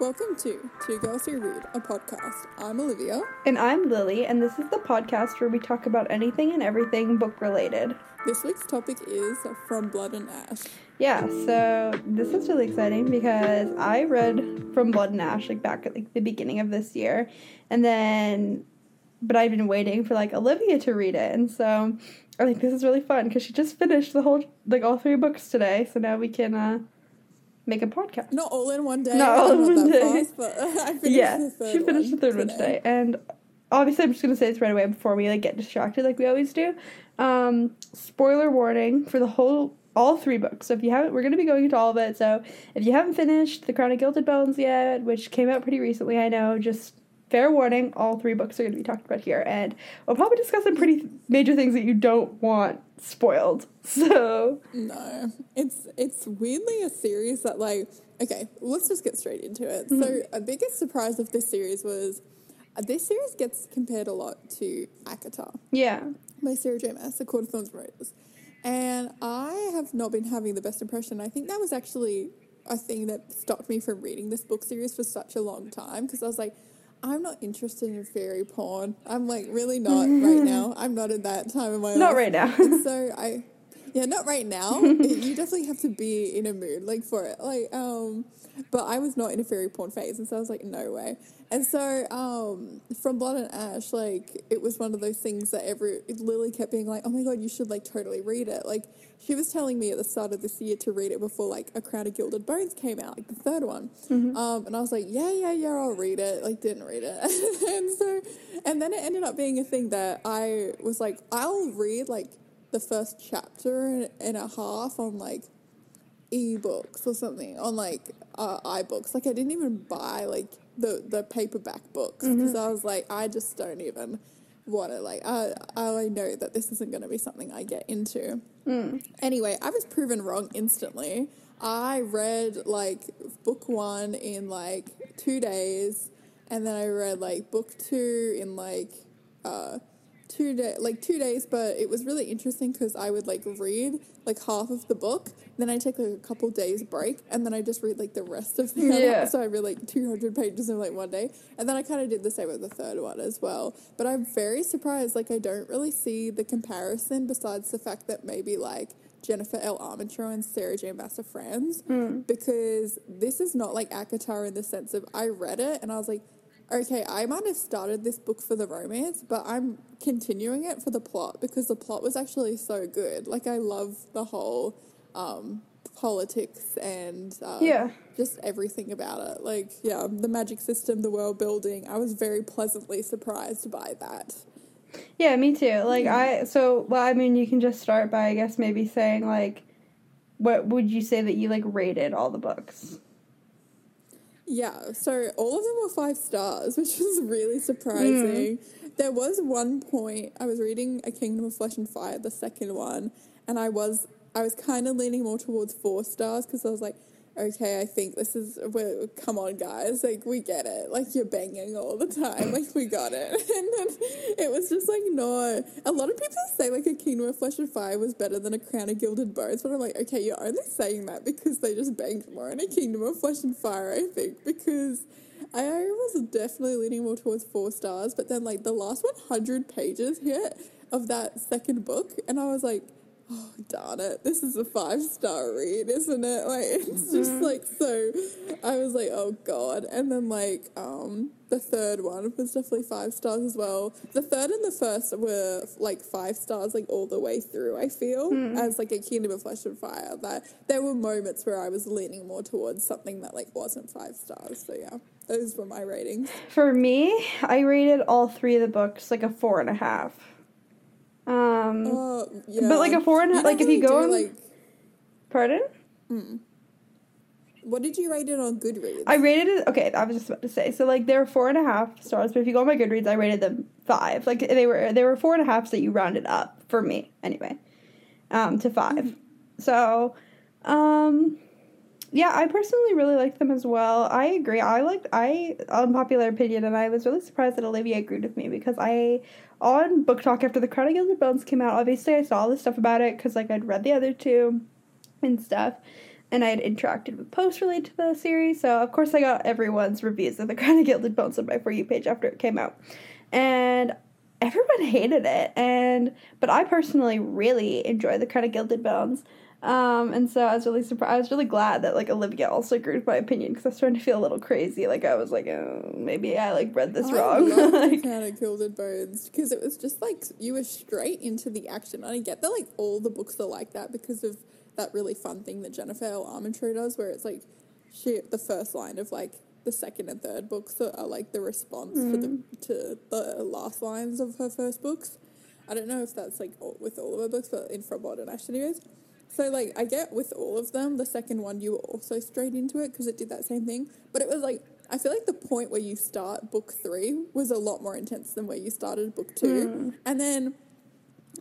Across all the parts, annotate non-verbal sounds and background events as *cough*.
Welcome to Two Girls Who Read, a podcast. I'm Olivia. And I'm Lily, and this is the podcast where we talk about anything and everything book related. This week's topic is From Blood and Ash. Yeah, so this is really exciting because I read From Blood and Ash like back at like the beginning of this year, and then, but I've been waiting for like Olivia to read it, and so I think this is really fun because she just finished the whole like all three books today, so now we can uh make a podcast. Not all in one day. Not all in one day. Fast, but I finished yeah, the third she finished the third one today, and obviously I'm just gonna say this right away before we like get distracted like we always do. Um, spoiler warning for the whole all three books. So if you haven't, we're gonna be going into all of it. So if you haven't finished The Crown of Gilded Bones yet, which came out pretty recently, I know, just fair warning, all three books are gonna be talked about here, and we'll probably discuss some pretty major things that you don't want spoiled. *laughs* So No, it's it's weirdly a series that like okay, let's just get straight into it. Mm-hmm. So a biggest surprise of this series was uh, this series gets compared a lot to ACOTAR yeah, by Sarah J. Maas, The Court of Thorns and Roses, and I have not been having the best impression. I think that was actually a thing that stopped me from reading this book series for such a long time because I was like. I'm not interested in fairy porn. I'm like really not right *laughs* now. I'm not in that time of my life. not right now. And *laughs* so I, yeah, not right now. *laughs* You definitely have to be in a mood like for it. Like, um, but I was not in a fairy porn phase, and so I was like, no way. And so, um, from Blood and Ash, like it was one of those things that every Lily kept being like, oh my god, you should like totally read it. Like she was telling me at the start of this year to read it before like A Crown of Gilded Bones came out, like the third one. Um, and I was like, yeah, yeah, yeah, I'll read it. Like didn't read it, *laughs* and so, and then it ended up being a thing that I was like, I'll read like the first chapter and a half on like ebooks or something on like uh, iBooks. Like I didn't even buy like the the paperback books because I was like, I just don't even want to like. I I know that this isn't going to be something I get into. Anyway, I was proven wrong instantly. I read like book one in like two days, and then I read like book two in like uh, two day like two days. But it was really interesting because I would like read like half of the book, then I take like a couple days break, and then I just read like the rest of the Yeah. *laughs* so I read like two hundred pages in like one day, and then I kind of did the same with the third one as well. But I'm very surprised. Like I don't really see the comparison besides the fact that maybe like. Jennifer L. Armentrout and Sarah J. Maas are friends hmm. because this is not like ACOTAR in the sense of I read it and I was like, okay, I might have started this book for the romance, but I'm continuing it for the plot because the plot was actually so good. Like I love the whole um, politics and uh, Yeah. just everything about it. Like yeah, the magic system, the world building. I was very pleasantly surprised by that. Yeah, me too. Like I so well I mean you can just start by I guess maybe saying like what would you say that you like rated all the books? Yeah, so all of them were five stars, *laughs* which was really surprising. Mm. There was one point I was reading A Kingdom of Flesh and Fire, the second one, and I was I was kind of leaning more towards four stars because I was like, okay, I think this is come on, guys, like we get it, like you're banging all the time, like we got it, *laughs* and it was just like no. A lot of people say like A Kingdom of Flesh and Fire was better than A Crown of Gilded Bones, but I'm like, okay, you're only saying that because they just banged more in A Kingdom of Flesh and Fire, I think, because. I was definitely leaning more towards four stars, but then like the last 100 pages hit of that second book, and I was like, oh darn it, this is a five star read, isn't it? Like it's just like so. I was like, oh god, and then like um the third one was definitely five stars as well. The third and the first were like five stars like all the way through. I feel as like a Kingdom of Flesh and Fire that there were moments where I was leaning more towards something that like wasn't five stars. So yeah, those were my ratings. For me, I rated all three of the books like a four and a half. Um Oh yeah, But, like, a four and a- like, if you go do, on- like pardon? what did you rate it on Goodreads? I rated it okay, I was just about to say. So like they were four and a half stars, but if you go on my Goodreads, I rated them five. Like they were they were four and a half that you rounded up for me anyway. Um to 5 So um yeah, I personally really like them as well. I agree. I liked I unpopular opinion and I was really surprised that Olivia agreed with me because I on BookTok after the Crown of Gilded Bones came out, obviously I saw all this stuff about it because like I'd read the other two and stuff. and I had interacted with posts related to the series. So of course I got everyone's reviews of the *laughs* Crown of Gilded Bones on my for you page after it came out, and everyone hated it. And but I personally really enjoy the Crown of Gilded Bones. Um, and so I was really surprised. I was really glad that like Olivia also agreed with my opinion because I was starting to feel a little crazy. Like I was like, oh, maybe I like read this I wrong. *laughs* like, Crown of Gilded Bones because it was just like you were straight into the action. And I get that like all the books are like that because of that really fun thing that Jennifer L. Armentrout does, where it's like she the first line of like the second and third books are, are like the response to the to the last lines of her first books. I don't know if that's like all, with all of her books, but in From Modern Ash anyways. So like I get with all of them, the second one you were also straight into it because it did that same thing. But it was like I feel like the point where you start book three was a lot more intense than where you started book two. Hmm. And then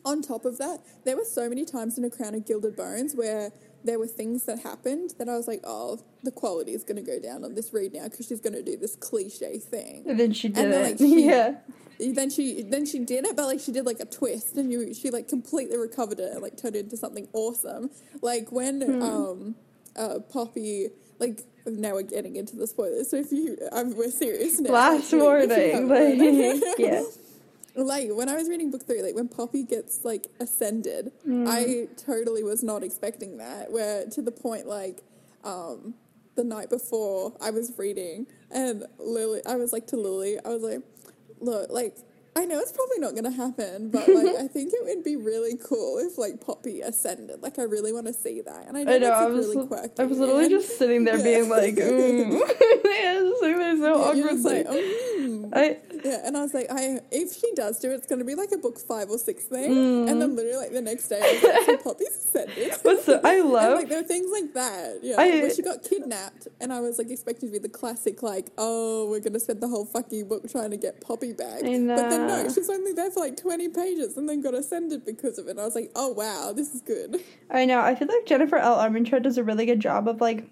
on top of that, there were so many times in A Crown of Gilded Bones where there were things that happened that I was like, oh, the quality is going to go down on this read now because she's going to do this cliche thing. and then she did And then, it. like, *laughs* she- yeah. Then she then she did it, but like she did like a twist, and you she like completely recovered it and like turned it into something awesome. Like when Hmm. um uh Poppy like now we're getting into the spoilers. So if you um, we're serious now. Last warning. Like, *laughs* yeah. Like when I was reading book three, like when Poppy gets like ascended, Mm. I totally was not expecting that. Where to the point like um the night before I was reading and Lily I was like to Lily, I was like, look, like I know it's probably not gonna happen, but *laughs* like I think it would be really cool if like Poppy ascended. Like I really want to see that. And I know, I know. that's I was, really quirky. I was literally and- just sitting there Yeah. being *laughs* like, ooh. yeah, just sitting there so yeah, just like, mm. Um, I, Yeah, and I was like, I if she does do it, it's going to be like a book five or six thing. And then mm. literally like the next day, I was like, so Poppy's ascended. What's the- I and love- like there were things like that. Yeah, I- where she got kidnapped, and I was like expecting to be the classic, like, oh, we're going to spend the whole fucking book trying to get Poppy back. I But then no, she's only there for like twenty pages, and then got ascended because of it. And I was like, oh wow, this is good. I know. I feel like Jennifer L. Armentrout does a really good job of like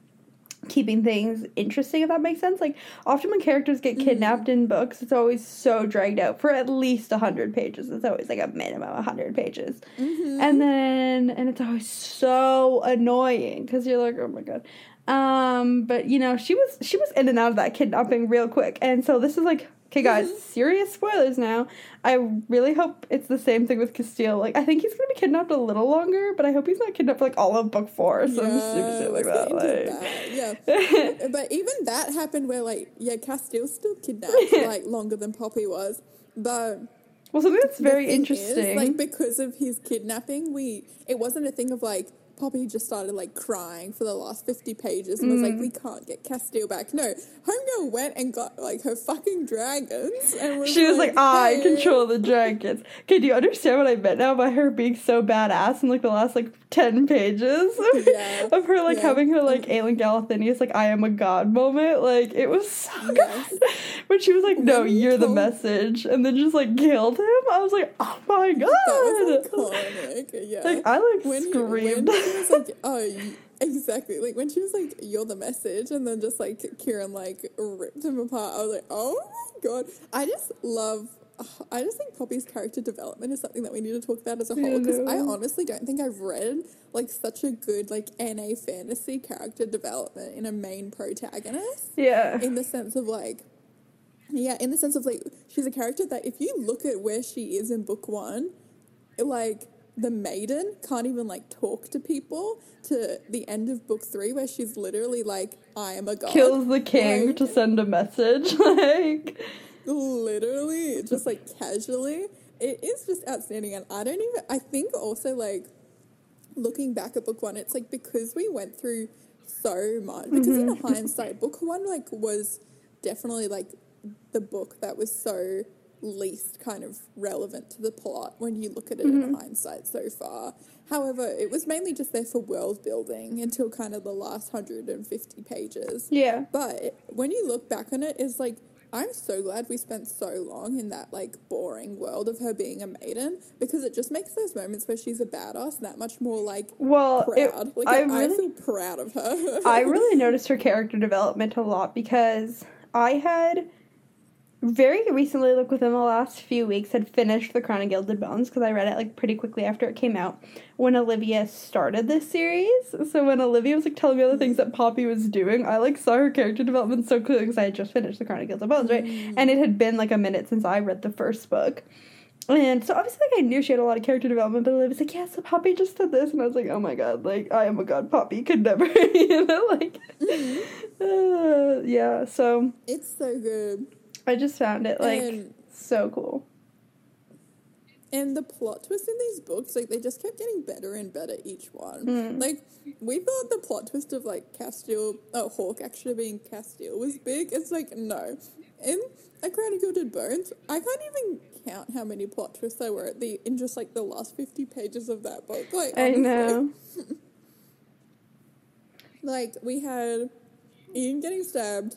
keeping things interesting. If that makes sense. Like often when characters get kidnapped in books, it's always so dragged out for at least hundred pages. It's always like a minimum hundred pages, and then and it's always so annoying because you're like, oh my god. Um, but you know, she was she was in and out of that kidnapping real quick, and so this is like. Okay, guys, serious spoilers now. I really hope it's the same thing with Casteel. Like, I think he's gonna be kidnapped a little longer, but I hope he's not kidnapped for like all of book four. So I'm super silly like that. Like, that. Yeah. *laughs* but even that happened where like yeah, Casteel's still kidnapped *laughs* for, like longer than Poppy was, but well, something that's very thing is, interesting. like because of his kidnapping, we it wasn't a thing of like Poppy just started like crying for the last fifty pages and was Mm. like, "We can't get Casteel back." No, Homegirl went and got like her fucking dragons, and was she was like, I "Hey." control the *laughs* dragons. Okay, do you understand what I meant now by her being so badass in like the last like ten pages *laughs* Yeah. of her like Yeah. having her like Aelin Galathynius like I am a god moment? Like it was so *laughs* Yes. good. But she was like, No, When you you're the told- message and then just like killed him, I was like, Oh my god. That was iconic. Yeah. Like I like when he, screamed. when *laughs* he was like, oh, exactly. Like when she was like, "You're the message," and then just like Kieran like ripped him apart. I was like, oh my god! I just love. I just think Poppy's character development is something that we need to talk about as a whole because I honestly don't think I've read like such a good like NA fantasy character development in a main protagonist yeah. in the sense of like yeah in the sense of like she's a character that if you look at where she is in book one like the maiden can't even like talk to people to the end of book three where she's literally like i am a god. Kills the king Like, to send a message. *laughs* like. Literally just like casually. It is just outstanding and i don't even i think also like looking back at book one it's like because we went through so much because in mm-hmm. hindsight book one like was definitely like the book that was so least kind of relevant to the plot when you look at it in mm-hmm. hindsight so far however it was mainly just there for world building until kind of the last 150 pages Yeah. but when you look back on it, it's like I'm so glad we spent so long in that like boring world of her being a maiden because it just makes those moments where she's a badass that much more like Well, it, proud. like I I, really feel proud of her. I really *laughs* noticed her character development a lot because I had very recently, like within the last few weeks, had finished The Crown of Gilded Bones because I read it like pretty quickly after it came out when Olivia started this series. So when Olivia was like telling me all the things that Poppy was doing, I like saw her character development so clearly because I had just finished The Crown of Gilded Bones, right? And it had been like a minute since I read the first book. And so obviously like I knew she had a lot of character development, but Olivia was like, Yeah, so Poppy just did this and I was like, Oh my god, like I am a god, Poppy could never *laughs* you know, like *laughs* uh, yeah, so It's so good. I just found it like And- so cool. And the plot twist in these books, like they just kept getting better and better each one. Mm. Like we thought the plot twist of like Casteel, oh Hawke actually being Casteel was big. It's like no, in A Crown of Gilded Bones, I can't even count how many plot twists there were at the in just like the last fifty pages of that book. Like I honestly. know. *laughs* Like we had Ian getting stabbed,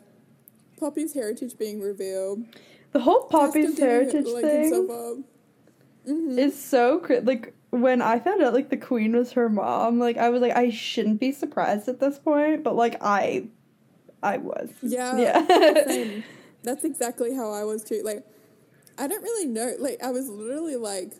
Poppy's heritage being revealed, The whole Poppy's heritage like, thing. Mhm. is so cri- like when I found out like the queen was her mom, like I was like I shouldn't be surprised at this point, but like I I was. Yeah. Yeah. *laughs* That's exactly how I was too. Like, I don't really know. Like, I was literally like,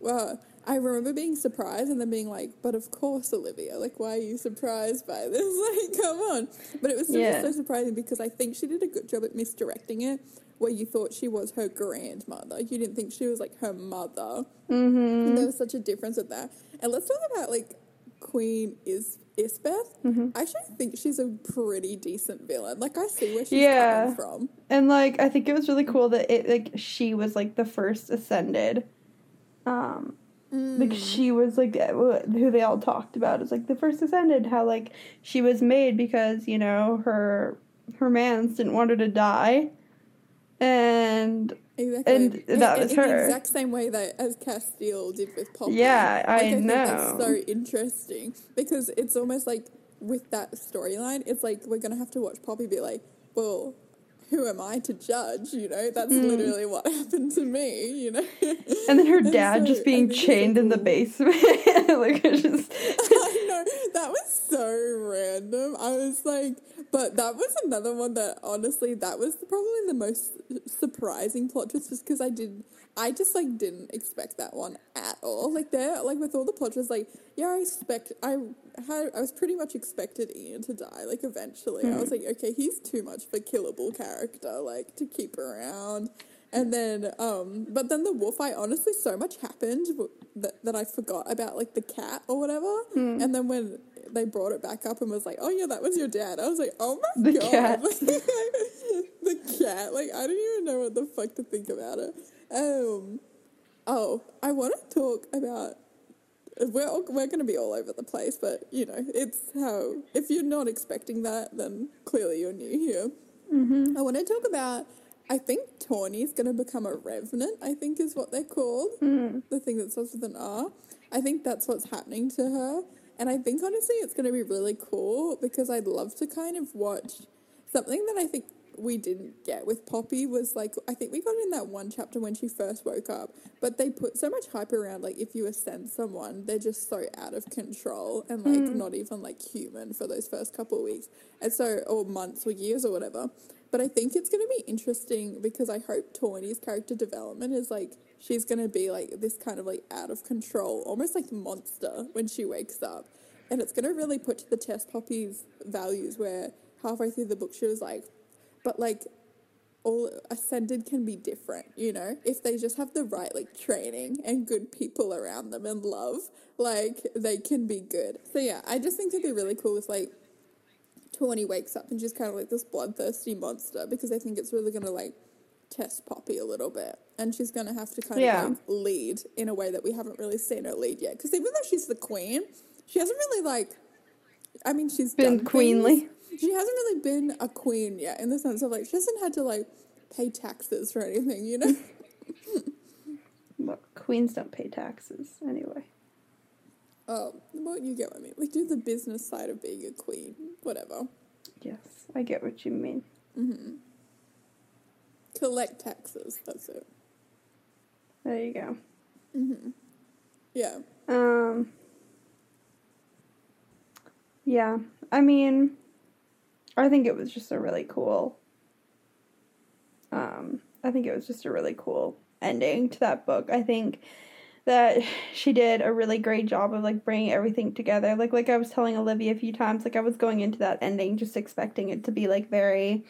well, I remember being surprised and then being like, but of course, Olivia. Like, why are you surprised by this? *laughs* Like, come on. But it was still Yeah. so surprising because I think she did a good job at misdirecting it where you thought she was her grandmother. You didn't think she was like her mother. mm-hmm. And there was such a difference with that. And let's talk about like Queen is Isbeth. Mm-hmm. I actually think she's a pretty decent villain. Like I see where she's Yeah. coming from. And like I think it was really cool that it like she was like the first ascended. Um like mm. she was like who they all talked about is like the first ascended how like she was made because you know her her mans didn't want her to die and Exactly. And that was in her. the exact same way that as Casteel did with Poppy. Yeah, I think know. that's so interesting because it's almost like with that storyline, it's like we're gonna have to watch Poppy be like, well. Who am I to judge? You know, that's mm. literally what *laughs* happened to me. You know, and then her *laughs* dad so just being so chained in the basement *laughs* like it's just I know that was so random. I was like, but that was another one that honestly, that was probably the most surprising plot twist, just because I did, I just like didn't expect that one at all. Like there, like with all the plot twists, like yeah, I expect, I had, I was pretty much expected Ian to die. Like eventually, I was hmm. like, okay, he's too much of a killable character, like to keep around. And then, um, but then the wolf, I honestly, so much happened that, that I forgot about like the cat or whatever. And then when they brought it back up and was like, oh yeah, that was your dad, I was like, oh my The god. cat. *laughs* the cat. Like, I don't even know what the fuck to think about it. Um, oh, I want to talk about. We're, all, we're going to be all over the place, but you know, it's how. If you're not expecting that, then clearly you're new here. Mm-hmm. I want to talk about. I think Tawny's going to become a revenant. I think is what they're called. Mm. The thing that starts with an R. I think that's what's happening to her, and I think honestly it's going to be really cool because I'd love to kind of watch something that I think we didn't get with Poppy was like I think we got it in that one chapter when she first woke up, but they put so much hype around like if you ascend someone, they're just so out of control and like not even like human for those first couple of weeks, and so or months or years or whatever. But I think it's going to be interesting because I hope Tawny's character development is like she's going to be like this kind of like out of control, almost like monster when she wakes up. And it's going to really put to the test Poppy's values where halfway through the book she was like, but like all ascended can be different, you know? If they just have the right like training and good people around them and love, like they can be good. So yeah, I just think it'd be really cool if like Tawny wakes up and she's kind of like this bloodthirsty monster because I think it's really going to like test Poppy a little bit. And she's going to have to kind Yeah. of like lead in a way that we haven't really seen her lead yet. Because even though she's the queen, she hasn't really like, I mean, she's Been queenly. things. She hasn't really been a queen yet in the sense of like, she hasn't had to like pay taxes for anything, you know? *laughs* Look, queens don't pay taxes anyway. Oh, well, you get what I mean. Like, do the business side of being a queen, whatever. Yes, I get what you mean. Collect taxes, that's it. There you go. Yeah. Um. Yeah, I mean, I think it was just a really cool Um, I think it was just a really cool ending to that book. I think that she did a really great job of like bringing everything together. Like like I was telling Olivia a few times, like I was going into that ending just expecting it to be like very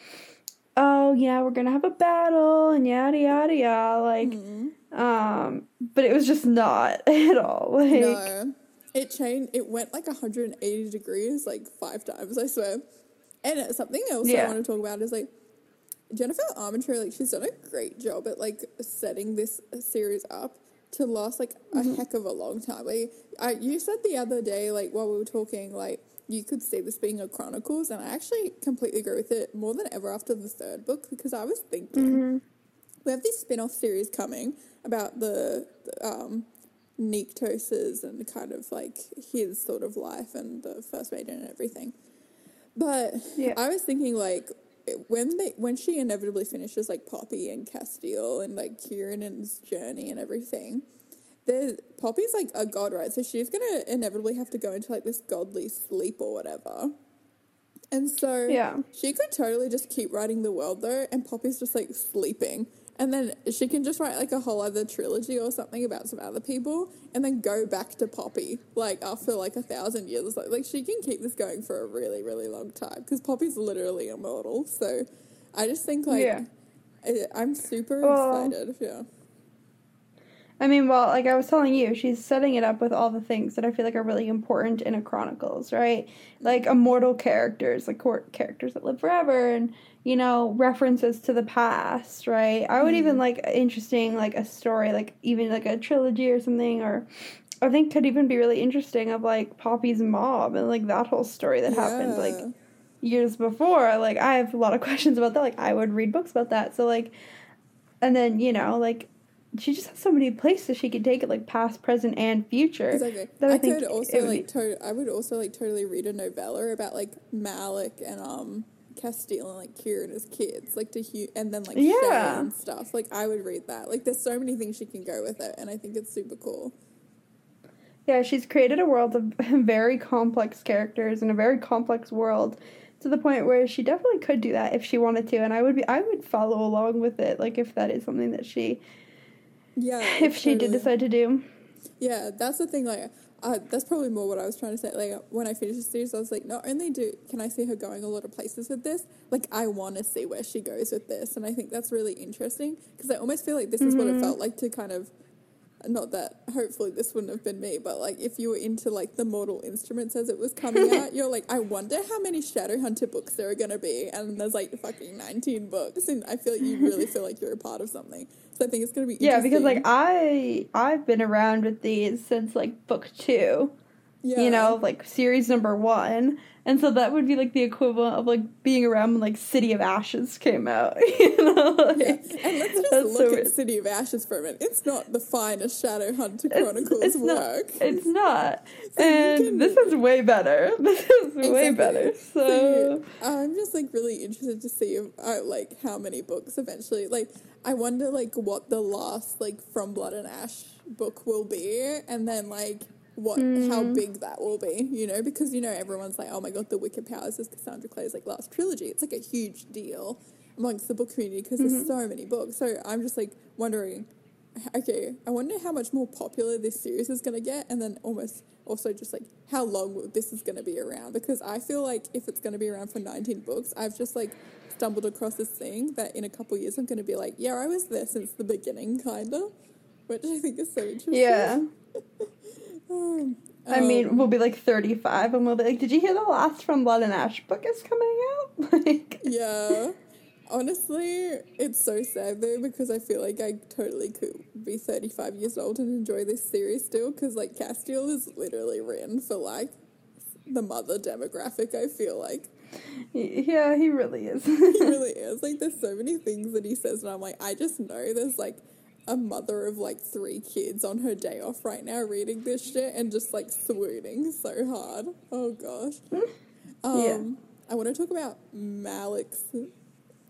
oh yeah, we're gonna have a battle and yada yada yada like Mm-hmm. um but it was just not *laughs* at all. Like No. It changed. It went like 180 degrees like five times, I swear. And uh, something else I want to talk about is like Jennifer Armentrout. Like she's done a great job at like setting this series up to last like a Mm-hmm. heck of a long time. Like I, you said the other day, like while we were talking, like you could see this being a Chronicles, and I actually completely agree with it more than ever after the third book because I was thinking Mm-hmm. we have this spin-off series coming about the, the um Nyctoses and kind of like his sort of life and the first maiden and everything. But Yeah. I was thinking like when they when she inevitably finishes like Poppy and Casteel and like Kieran's journey and everything, the Poppy's like a god, right? So she's gonna inevitably have to go into like this godly sleep or whatever. And so Yeah. she could totally just keep writing the world though, and Poppy's just like sleeping. And then she can just write like a whole other trilogy or something about some other people, and then go back to Poppy like after like a thousand years or something. Like she can keep this going for a really, really long time because Poppy's literally immortal. So I just think like Yeah. I, I'm super Well- excited. Yeah. I mean, well, like I was telling you, she's setting it up with all the things that I feel like are really important in a Chronicles, right? Like immortal characters, like characters that live forever, and you know references to the past, right? I would even like interesting like a story, like even like a trilogy or something, or I think could even be really interesting of like Poppy's mom and like that whole story that happened like years before. Like I have a lot of *laughs* questions about that. Like I would read books about that. So like, and then you know like she just has so many places she could take it, like past, present, and future. Exactly. that I I, think could also like to- I would also like totally read a novella about like Malik and um Casteel and like Kieran as kids, like to hu- and then like Yeah. And stuff. Like I would read that. Like there's so many things she can go with it, and I think it's super cool. Yeah, she's created a world of *laughs* very complex characters and a very complex world to the point where she definitely could do that if she wanted to and I would be I would follow along with it like if that is something that she Yeah. *laughs* if she did decide to do. Yeah, that's the thing. Like, uh, that's probably more what I was trying to say. Like, when I finished the series, I was like, not only do can I see her going a lot of places with this, like, I want to see where she goes with this, and I think that's really interesting because I almost feel like this is what it felt like to kind of. Not that hopefully this wouldn't have been me, but like if you were into like the Mortal Instruments as it was coming *laughs* out, you're like, I wonder how many Shadowhunter books there are gonna be, and there's like fucking 19 books, and I feel like you really feel like you're a part of something. So I think it's gonna be Yeah, because like. I I've been around with these since like book 2. Yeah. you know, like series number one. And so that would be like the equivalent of like being around when like City of Ashes came out. *laughs* You know? Like, Yeah. And let's just look so at weird. City of Ashes for a minute. It's not the finest Shadowhunter It's- Chronicles it's not- work. It's not. So and can- this is way better. *laughs* This is way better. So So, I'm just like really interested to see uh, like how many books eventually. Like I wonder like what the last like From Blood and Ash book will be, and then like what how Hmm. big that will be. You know, because you know everyone's like, oh my god, the Wicked Powers is Cassandra Clare's like last trilogy. It's like a huge deal amongst the book community because Mm-hmm. there's so many books. So I'm just like wondering. Okay, I wonder how much more popular this series is going to get, and then almost also just like how long this is going to be around. Because I feel like if it's going to be around for 19 books, I've just like stumbled across this thing that in a couple years I'm going to be like, yeah, I was there since the beginning, kind of, which I think is so interesting. yeah. *laughs* Um, I mean, we'll be like 35 and we'll be like, did you hear the last From Blood and Ash book is coming out? *laughs* Like, yeah. Honestly, it's so sad though because I feel like I totally could be 35 years old and enjoy this series still because like Casteel is literally written for like the mother demographic, I feel like. yeah, he really is. He *laughs* really is. Like there's so many things that he says and I'm like, I just know there's like a mother of like three kids on her day off right now reading this shit and just like swooning so hard. Oh gosh. *laughs* Um Yeah. I want to talk about Malik's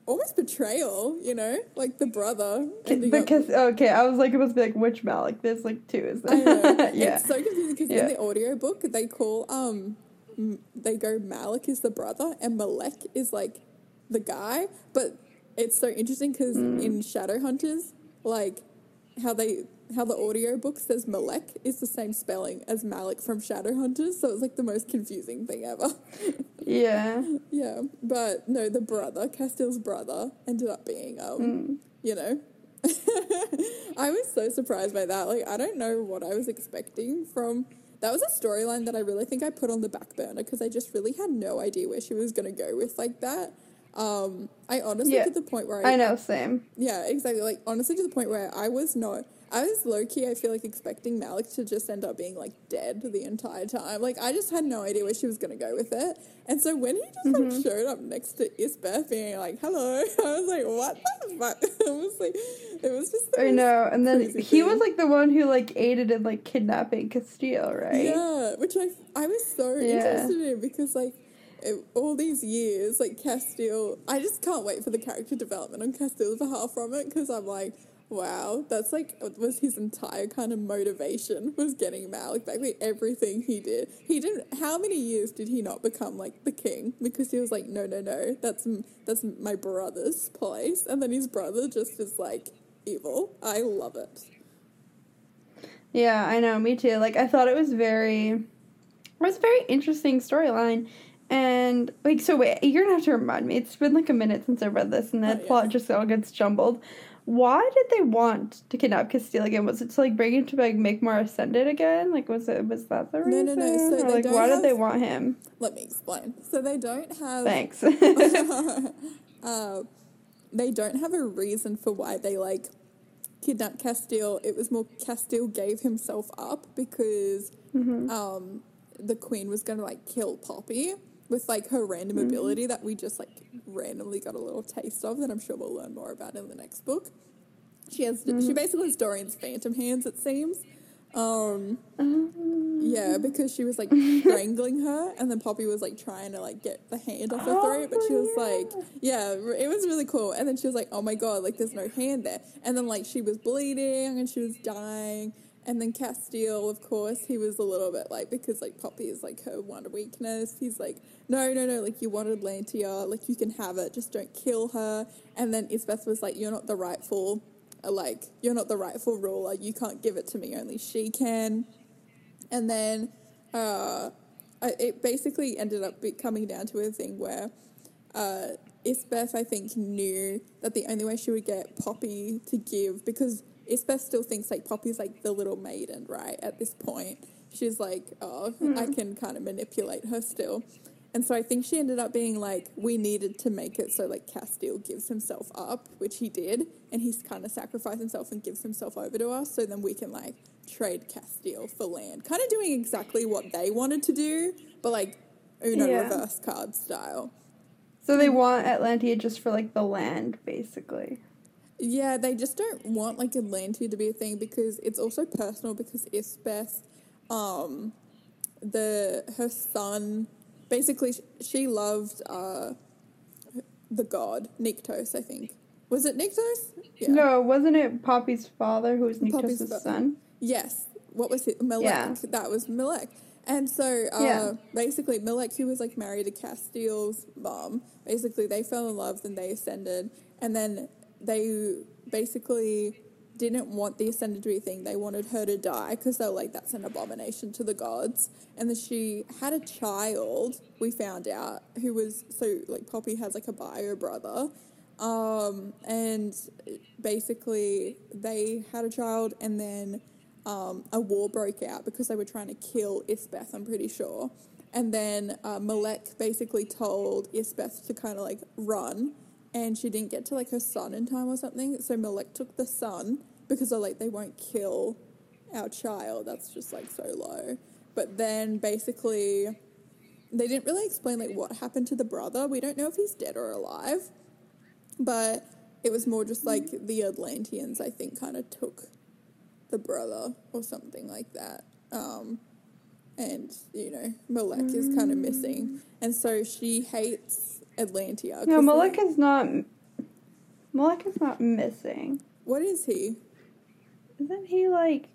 almost betrayal, you know? Like the brother. ending up- because, okay, I was like, it must be like, which Malik? There's like two, is I know. *laughs* there? yeah. It's so confusing because Yeah. in the audiobook they call um they go Malik is the brother and Malek is like the guy, but it's so interesting because Mm. in Shadowhunters, like how they how the audiobook says Malek is the same spelling as Malik from Shadowhunters, so it's like the most confusing thing ever. Yeah. *laughs* yeah, but no, the brother, Casteel's brother, ended up being um, Mm. you know. *laughs* I was so surprised by that. Like I don't know what I was expecting from that was a storyline that I really think I put on the back burner because I just really had no idea where she was going to go with like that. Um, I honestly Yeah. to the point where I I know, same. yeah, exactly. Like honestly, to the point where I was not. I was low key. I feel like expecting Malik to just end up being like dead the entire time. Like I just had no idea where she was gonna go with it. And so when he just Mm-hmm. like showed up next to Isbeth being like, "Hello," *laughs* I was like, "What the fuck?" *laughs* I was like, it was just. The I know. And then he was like the one who like aided in like kidnapping Casteel, right? Yeah, which I I was so Yeah. interested in because like it, all these years, like Casteel, I just can't wait for the character development on Casteel's behalf from it because I'm like, wow, that's like was his entire kind of motivation was getting Malik back. Like everything he did, he didn't. How many years did he not become like the king? Because he was like, no, no, no, that's that's my brother's place, and then his brother just is like evil. I love it. Yeah, I know, me too. Like I thought it was very it was a very interesting storyline. And like so wait, you're gonna have to remind me. It's been like a minute since I read this and the Oh, yeah. plot just all gets jumbled. Why did they want to kidnap Casteel again? Was it to like bring him to like make more ascended again? Like was it was that the reason? no, no, no. so or like why did they want him? Let me explain. So they don't have. Thanks. *laughs* uh, they don't have a reason for why they like kidnapped Casteel. It was more Casteel gave himself up because Mm-hmm. um, the queen was going to like kill Poppy with like her random Mm-hmm. ability that we just like randomly got a little taste of that I'm sure we'll learn more about in the next book. She has Mm-hmm. she basically has Dorian's phantom hands it seems. Um, yeah, because she was like *laughs* strangling her, and then Poppy was like trying to like get the hand off her Oh, throat, but she was like, yeah, it was really cool. And then she was like, oh my god, like there's no hand there. And then like she was bleeding and she was dying. And then Casteel, of course, he was a little bit like because like Poppy is like her one weakness. He's like, no, no, no, like you want Atlantia, like you can have it, just don't kill her. And then Isbeth was like, you're not the rightful, uh, like you're not the rightful ruler. You can't give it to me. Only she can. And then uh, it basically ended up coming down to a thing where uh, Isbeth, I think, knew that the only way she would get Poppy to give, because Isbeth still thinks like Poppy's like the little maiden, right? At this point, she's like, oh, hmm. I can kind of manipulate her still. And so I think she ended up being like, we needed to make it so like Casteel gives himself up, which he did, and he's kind of sacrificed himself and gives himself over to us, so then we can like trade Casteel for land. Kind of doing exactly what they wanted to do, but like Uno Yeah. reverse card style. so they want Atlantia just for like the land, basically. Yeah, they just don't want like Atlantia to be a thing because it's also personal because Isbeth, um, the her son, basically she loved uh, the god Nyktos. I think was it Nyktos? Yeah. No, wasn't it Poppy's father who was Nyktos' son? Yes. What was it? Malec. Yeah. That was Malec. And so, uh, Yeah. basically, Malec, who was like married to Casteel's mom, basically they fell in love, then they ascended, and then they basically didn't want the ascended to be a thing. They wanted her to die because they were like, that's an abomination to the gods. And then she had a child, we found out, who was so like Poppy has like a bio brother. Um, and basically, they had a child, and then um, a war broke out because they were trying to kill Isbeth, I'm pretty sure. And then uh, Malec basically told Isbeth to kind of like run, and she didn't get to like her son in time or something. So Malec took the son because they're like, they won't kill our child. That's just like so low. But then basically, they didn't really explain like what happened to the brother. We don't know if he's dead or alive, but it was more just like the Atlanteans, I think, kind of took the brother or something like that. Um, and you know, Malec is kind of missing, and so she hates Atlantia. No, they- is not. Malec is not missing. What is he? Isn't he like?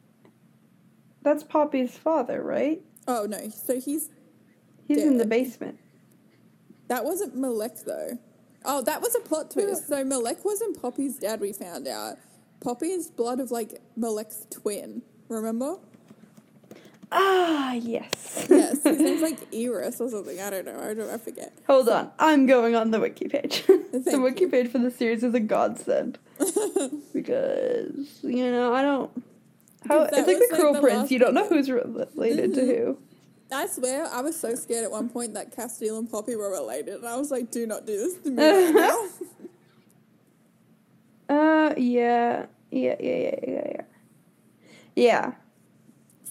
That's Poppy's father, right? Oh no, so he's He's in the basement. that wasn't Malec though. Oh, that was a plot twist. So Malec wasn't Poppy's dad. We found out. Poppy's blood of like Malec's twin. Remember? Ah, yes. Yes, his name's *laughs* like Eris or something. I don't know. I don't. I forget. Hold on, I'm going on the wiki page. *laughs* the wiki page for the series is a godsend *laughs* because you know I don't. How it's like the like, Cruel the Prince. You don't know who's related to who. I swear, I was so scared at one point that Casteel and Poppy were related, and I was like, "Do not do this to me right now." Uh, yeah, yeah, yeah, yeah, yeah, yeah. Yeah.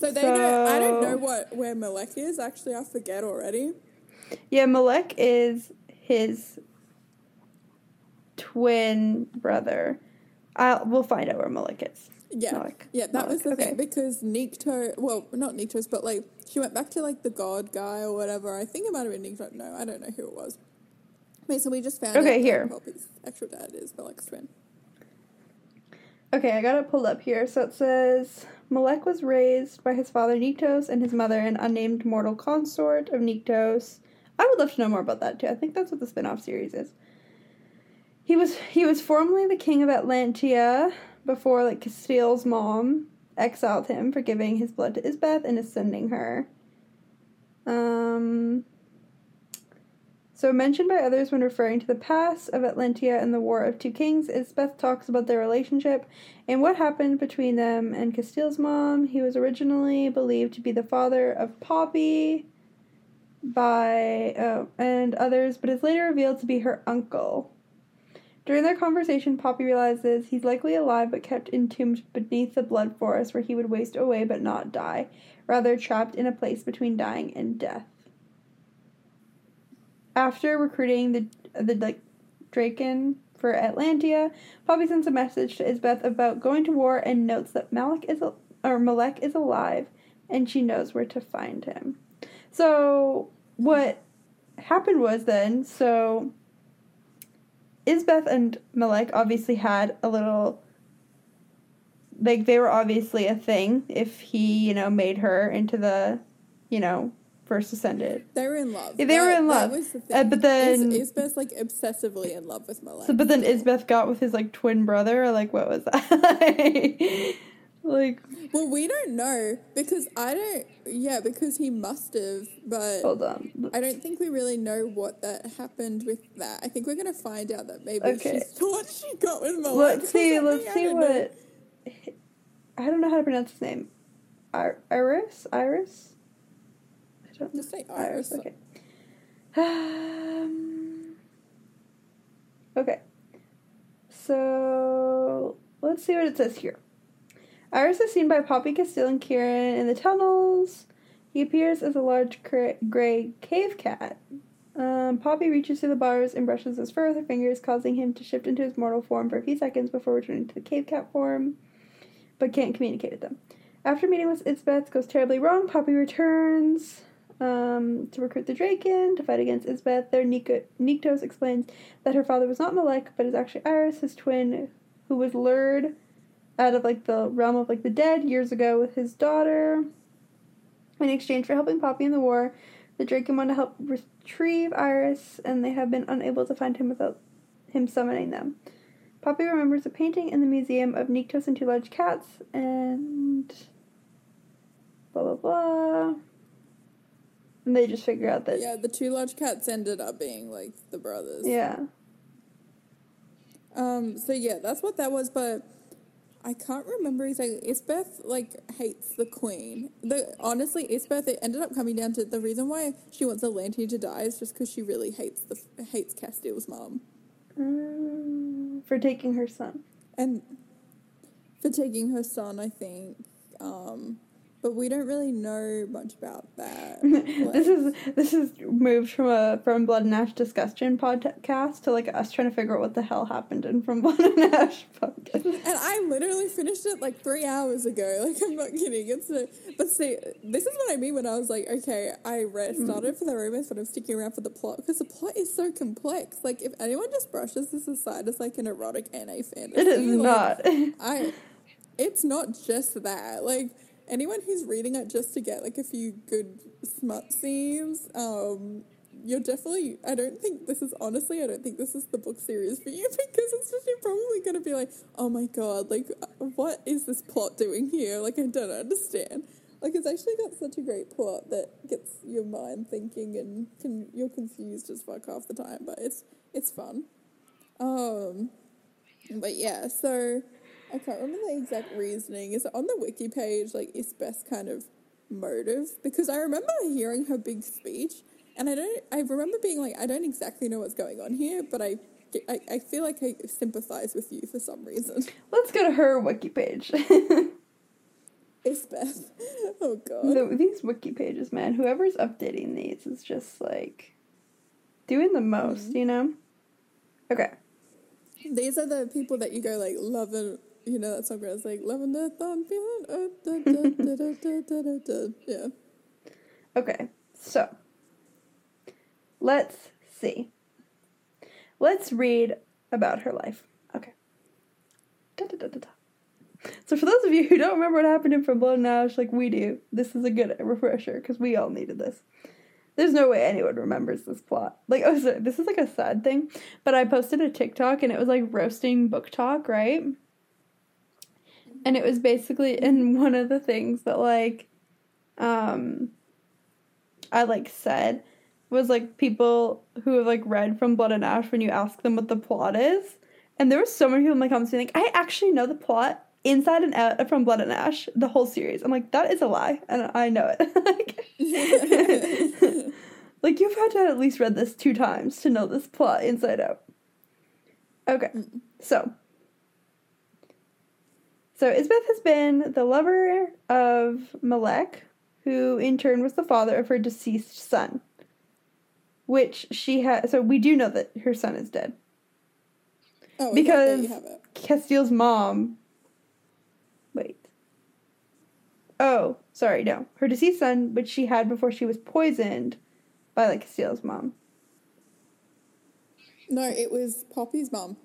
So they don't. I don't know what where Malec is. Actually, I forget already. Yeah, Malec is his twin brother. I'll, we'll find out where Malec is. Yeah, Malec. yeah, that was the Malec, thing because Nikto. Well, not Nyktos, but like she went back to like the god guy or whatever. I think it might have been Nikto. No, I don't know who it was. Wait, so we just found Okay, here. Poppy's actual dad is Malec's twin. Okay, I got it pulled up here. So it says Malec was raised by his father Nyktos and his mother, an unnamed mortal consort of Nyktos. I would love to know more about that too. I think that's what the spin-off series is. He was he was formerly the king of Atlantia before like Casteel's mom exiled him for giving his blood to Isbeth and ascending her. Um so mentioned by others when referring to the past of Atlantia and the War of Two Kings, Isbeth talks about their relationship and what happened between them and Casteel's mom. He was originally believed to be the father of Poppy by oh, and others, but is later revealed to be her uncle. During their conversation, Poppy realizes he's likely alive but kept entombed beneath the blood forest where he would waste away but not die, rather trapped in a place between dying and death. After recruiting the the like Draken for Atlantia, Poppy sends a message to Isbeth about going to war and notes that Malec is al- or Malec is alive and she knows where to find him. So what happened was then so Isbeth and Malec obviously had a little like they were obviously a thing if he, you know, made her into the, you know, first ascended. They were in love. They were That- in that love. the Uh, but then- Is- Isbeth's like obsessively in love with Malec. So but then. Isbeth got with his like twin brother or like what was that? *laughs* like Well, we don't know because I don't. Yeah, because he must have, but hold on. I don't think we really know what that happened with that. I think we're gonna find out that maybe Okay. she thought she got with Malec. Let's *laughs* see, let's see don't know. what I don't know how to pronounce his name. Ir- Iris? Iris? Don't Just say Iris, Iris. okay. Um, okay. So let's see what it says here. Iris is seen by Poppy Casteel and Kieran in the tunnels. He appears as a large cra- gray cave cat. Um, Poppy reaches through the bars and brushes his fur with her fingers, causing him to shift into his mortal form for a few seconds before returning to the cave cat form, but can't communicate with them. After meeting with Isbeth goes terribly wrong, Poppy returns um, to recruit the Draken to fight against Isbeth. There, Nik- Nyktos explains that her father was not Malec, but is actually Iris, his twin, who was lured out of like the realm of like the dead years ago with his daughter. In exchange for helping Poppy in the war, the Draken want to help retrieve Iris, and they have been unable to find him without him summoning them. Poppy remembers a painting in the museum of Nyktos and two large cats, and blah blah blah. And they just figure out that Yeah, the two large cats ended up being like the brothers. yeah. Um. So yeah, that's what that was. But I can't remember exactly. Isbeth like hates the queen. The honestly, Isbeth it ended up coming down to the reason why she wants Atlantia to die is just because she really hates the hates Casteel's mom Um, for taking her son. and for taking her son. I think. Um. But we don't really know much about that. *laughs* this is this is moved from a from Blood and Ash discussion podcast to like us trying to figure out what the hell happened in from *laughs* Blood and Ash podcast. And I literally finished it like three hours ago. *laughs* Like I'm not kidding. It's a, but see, this is what I mean when I was like, okay, I read mm. started for the romance, but I'm sticking around for the plot because the plot is so complex. Like if anyone just brushes this aside as like an erotic NA fantasy, It is like, not. I. It's not just that. Like anyone who's reading it just to get like a few good smut scenes, um, you're definitely. I don't think this is honestly. I don't think this is the book series for you *laughs* because it's just you're probably gonna be like, oh my god, like what is this plot doing here? Like I don't understand. Like it's actually got such a great plot that gets your mind thinking and can you're confused as fuck half the time, but it's it's fun. Um, but yeah, so I can't remember the exact reasoning. Is it on the wiki page? Like Isbeth's kind of motive because I remember hearing her big speech, and I don't. I remember being like, I don't exactly know what's going on here, but I. I, I feel like I sympathize with you for some reason. Let's go to her wiki page. *laughs* Isbeth. Oh god. The, these wiki pages, man. Whoever's updating these is just like doing the most, Mm-hmm. you know? Okay. These are the people that you go like love and you know that song where it's like love and death on. Da, da, da, yeah. Okay, so let's see. Let's read about her life. Okay. So for those of you who don't remember what happened in From Blood and Ash, like we do, this is a good refresher because we all needed this. There's no way anyone remembers this plot. Like, oh, sorry, this is like a sad thing, but I posted a TikTok and it was like roasting BookTok, right? And it was basically, in *laughs* one of the things that like, um, I like said was like people who have like read From Blood and Ash when you ask them what the plot is, and there were so many people in my comments being like, I actually know the plot inside and out from Blood and Ash, the whole series. I'm like, that is a lie, and I know it. *laughs* like, *laughs* like you've had to at least read this two times to know this plot inside out. Okay, so. So Isbeth has been the lover of Malec, who in turn was the father of her deceased son. Which she had. So we do know that her son is dead. Oh, Because- there you have it. Casteel's mom. Wait. Oh, sorry, no. Her deceased son, which she had before she was poisoned by like Casteel's mom. No, it was Poppy's mom.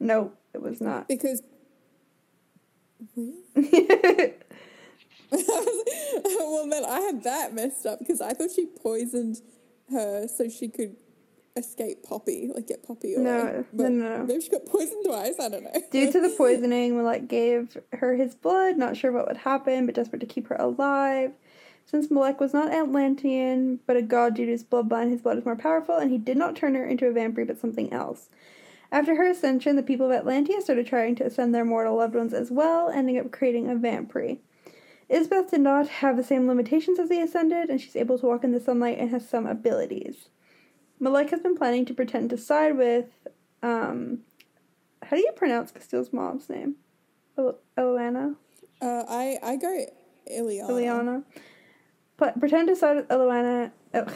No, it was not. because. Really? *laughs* well, then I had that messed up because I thought she poisoned her so she could escape Poppy, like get Poppy away. No, no, But no, no. Maybe she got poisoned twice. I don't know. Due to the *laughs* poisoning, we Malec gave her his blood, not sure what would happen, but desperate to keep her alive. Since Malec was not Atlantean, but a god due to his bloodline, his blood is more powerful, and he did not turn her into a vampire, but something else. After her ascension, the people of Atlantia started trying to ascend their mortal loved ones as well, ending up creating a vampire. Isbeth did not have the same limitations as the Ascended, and she's able to walk in the sunlight and has some abilities. Malec has been planning to pretend to side with, um, how do you pronounce Casteel's mom's name? El- Elana? Uh, I I go Ileana. Ileana? But pretend to side with Eloana. Oh,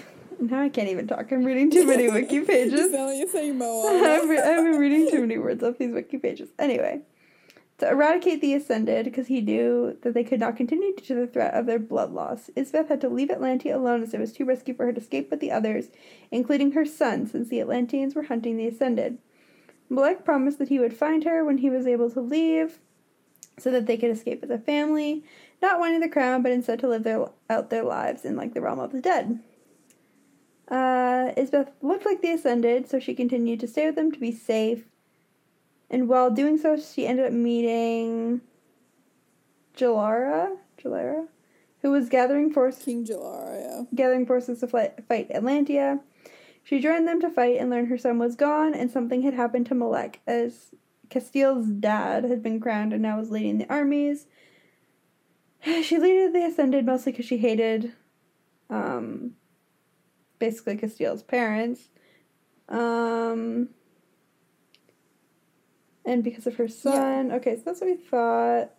now I can't even talk. I'm reading too many *laughs* wiki You pages. sound like you're saying *laughs* I've, Moana. re- I've been reading too many words off these wiki pages. Anyway, to eradicate the Ascended, because he knew that they could not continue due to the threat of their blood loss, Isbeth had to leave Atlantia alone as it was too risky for her to escape with the others, including her son, since the Atlanteans were hunting the Ascended. Malec promised that he would find her when he was able to leave, so that they could escape as a family, not wanting the crown, but instead to live their, out their lives in like the realm of the dead. Uh, Isbeth looked like the Ascended, so she continued to stay with them to be safe. And while doing so, she ended up meeting Jalara, Jalara, who was gathering force, King Jalara, yeah. gathering forces to fight, fight Atlantia. She joined them to fight and learned her son was gone, and something had happened to Malec, as Casteel's dad had been crowned and now was leading the armies. *sighs* She leaded the Ascended mostly because she hated, um, basically Casteel's parents. Um, and because of her son. Okay, so that's what we thought.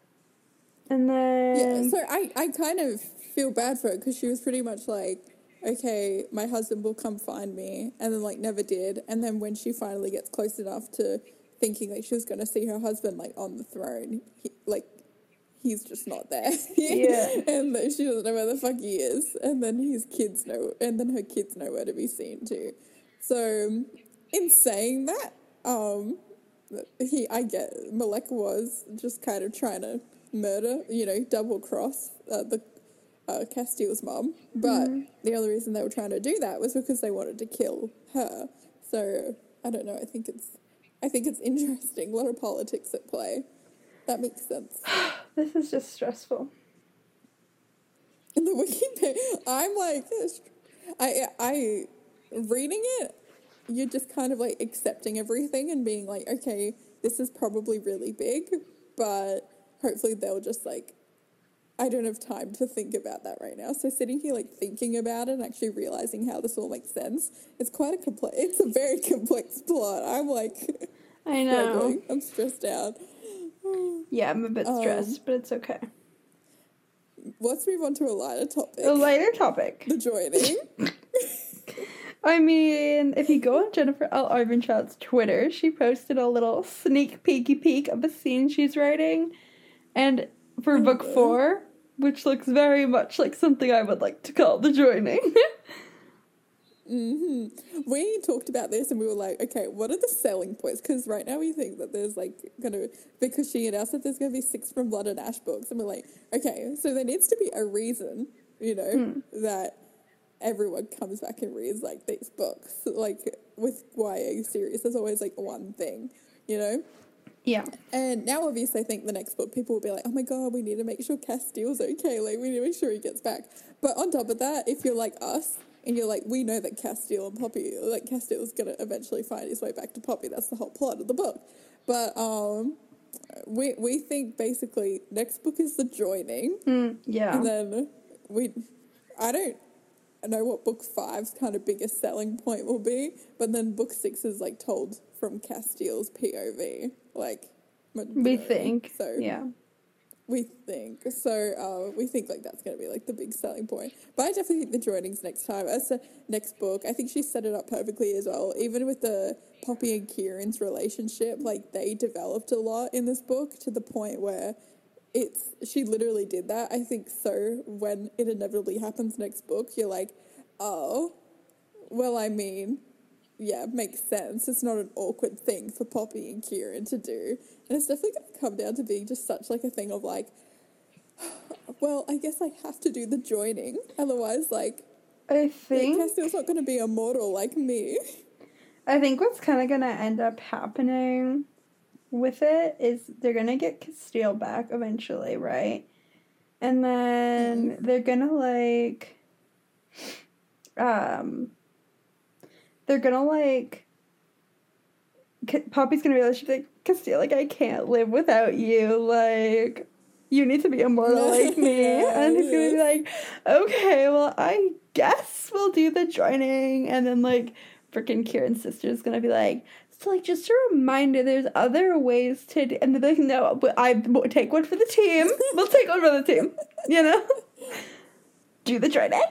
And then. Yeah, so I, I kind of feel bad for her because she was pretty much like, okay, my husband will come find me, and then like never did. And then when she finally gets close enough to thinking like she was going to see her husband like on the throne, he, like he's just not there. *laughs* Yeah. and she doesn't know where the fuck he is. And then his kids know, and then her kids know where to be seen too. So in saying that, um, he I get Malec was just kind of trying to murder, you know, double cross uh, the uh, Casteel's mom. But the only reason they were trying to do that was because they wanted to kill her. So I don't know. I think it's I think it's interesting. A lot of politics at play. That makes sense. *gasps* This is just stressful. In the wiki, I'm like, I I reading it. You're just kind of like accepting everything and being like, okay, this is probably really big, but hopefully they'll just like. I don't have time to think about that right now. So sitting here like thinking about it and actually realizing how this all makes sense, it's quite a complex. It's a very *laughs* complex plot. I'm like, I *laughs* know. I'm stressed out. Yeah, I'm a bit Um, stressed, but it's okay. Let's move on to a lighter topic. A lighter topic. the joining. *laughs* I mean, if you go on Jennifer L. Armentrout's Twitter, she posted a little sneak peeky peek of a scene she's writing. And for book four, which looks very much like something I would like to call the joining. *laughs* hmm We talked about this and we were like, okay, what are the selling points? Because right now we think that there's like gonna because she announced that there's gonna be six from Blood and Ash books, and we're like, okay, so there needs to be a reason, you know, that everyone comes back and reads like these books. Like with YA series, there's always like one thing, you know. yeah. And now, obviously, I think the next book, people will be like, oh my God, we need to make sure Casteel's okay. Like, we need to make sure he gets back. But on top of that, if you're like us, and you're like, we know that Casteel and Poppy, like, Casteel's going to eventually find his way back to Poppy. That's the whole plot of the book. But um, we, we think basically next book is the joining. Mm, yeah. And then we, I don't know what book five's kind of biggest selling point will be, but then book six is like told from Casteel's POV, like we think. so. Yeah. We think so. Uh, we think like that's going to be like the big selling point. But I definitely think the joinings next time as the next book. I think she set it up perfectly as well. Even with the Poppy and Kieran's relationship, like they developed a lot in this book to the point where it's she literally did that. I think so. When it inevitably happens next book, you're like, oh, well, I mean, yeah, makes sense. It's not an awkward thing for Poppy and Kieran to do. And it's definitely going to come down to being just such like a thing of like, *sighs* well, I guess I have to do the joining. Otherwise, like, I think Casteel's not going to be a model like me. I think what's kind of gonna end up happening with it is they're gonna get Casteel back eventually, right? And then they're gonna like, um, they're gonna like. Poppy's gonna realize she's like Casteel, like I can't live without you, like. You need to be immortal *laughs* like me. And he's gonna be like, okay, well, I guess we'll do the joining. And then, like, freaking Kieran's sister is gonna be like, so like just a reminder, there's other ways to, do, and they're like, no, but I will take one for the team. we'll take one for the team, you know. *laughs* Do the joining.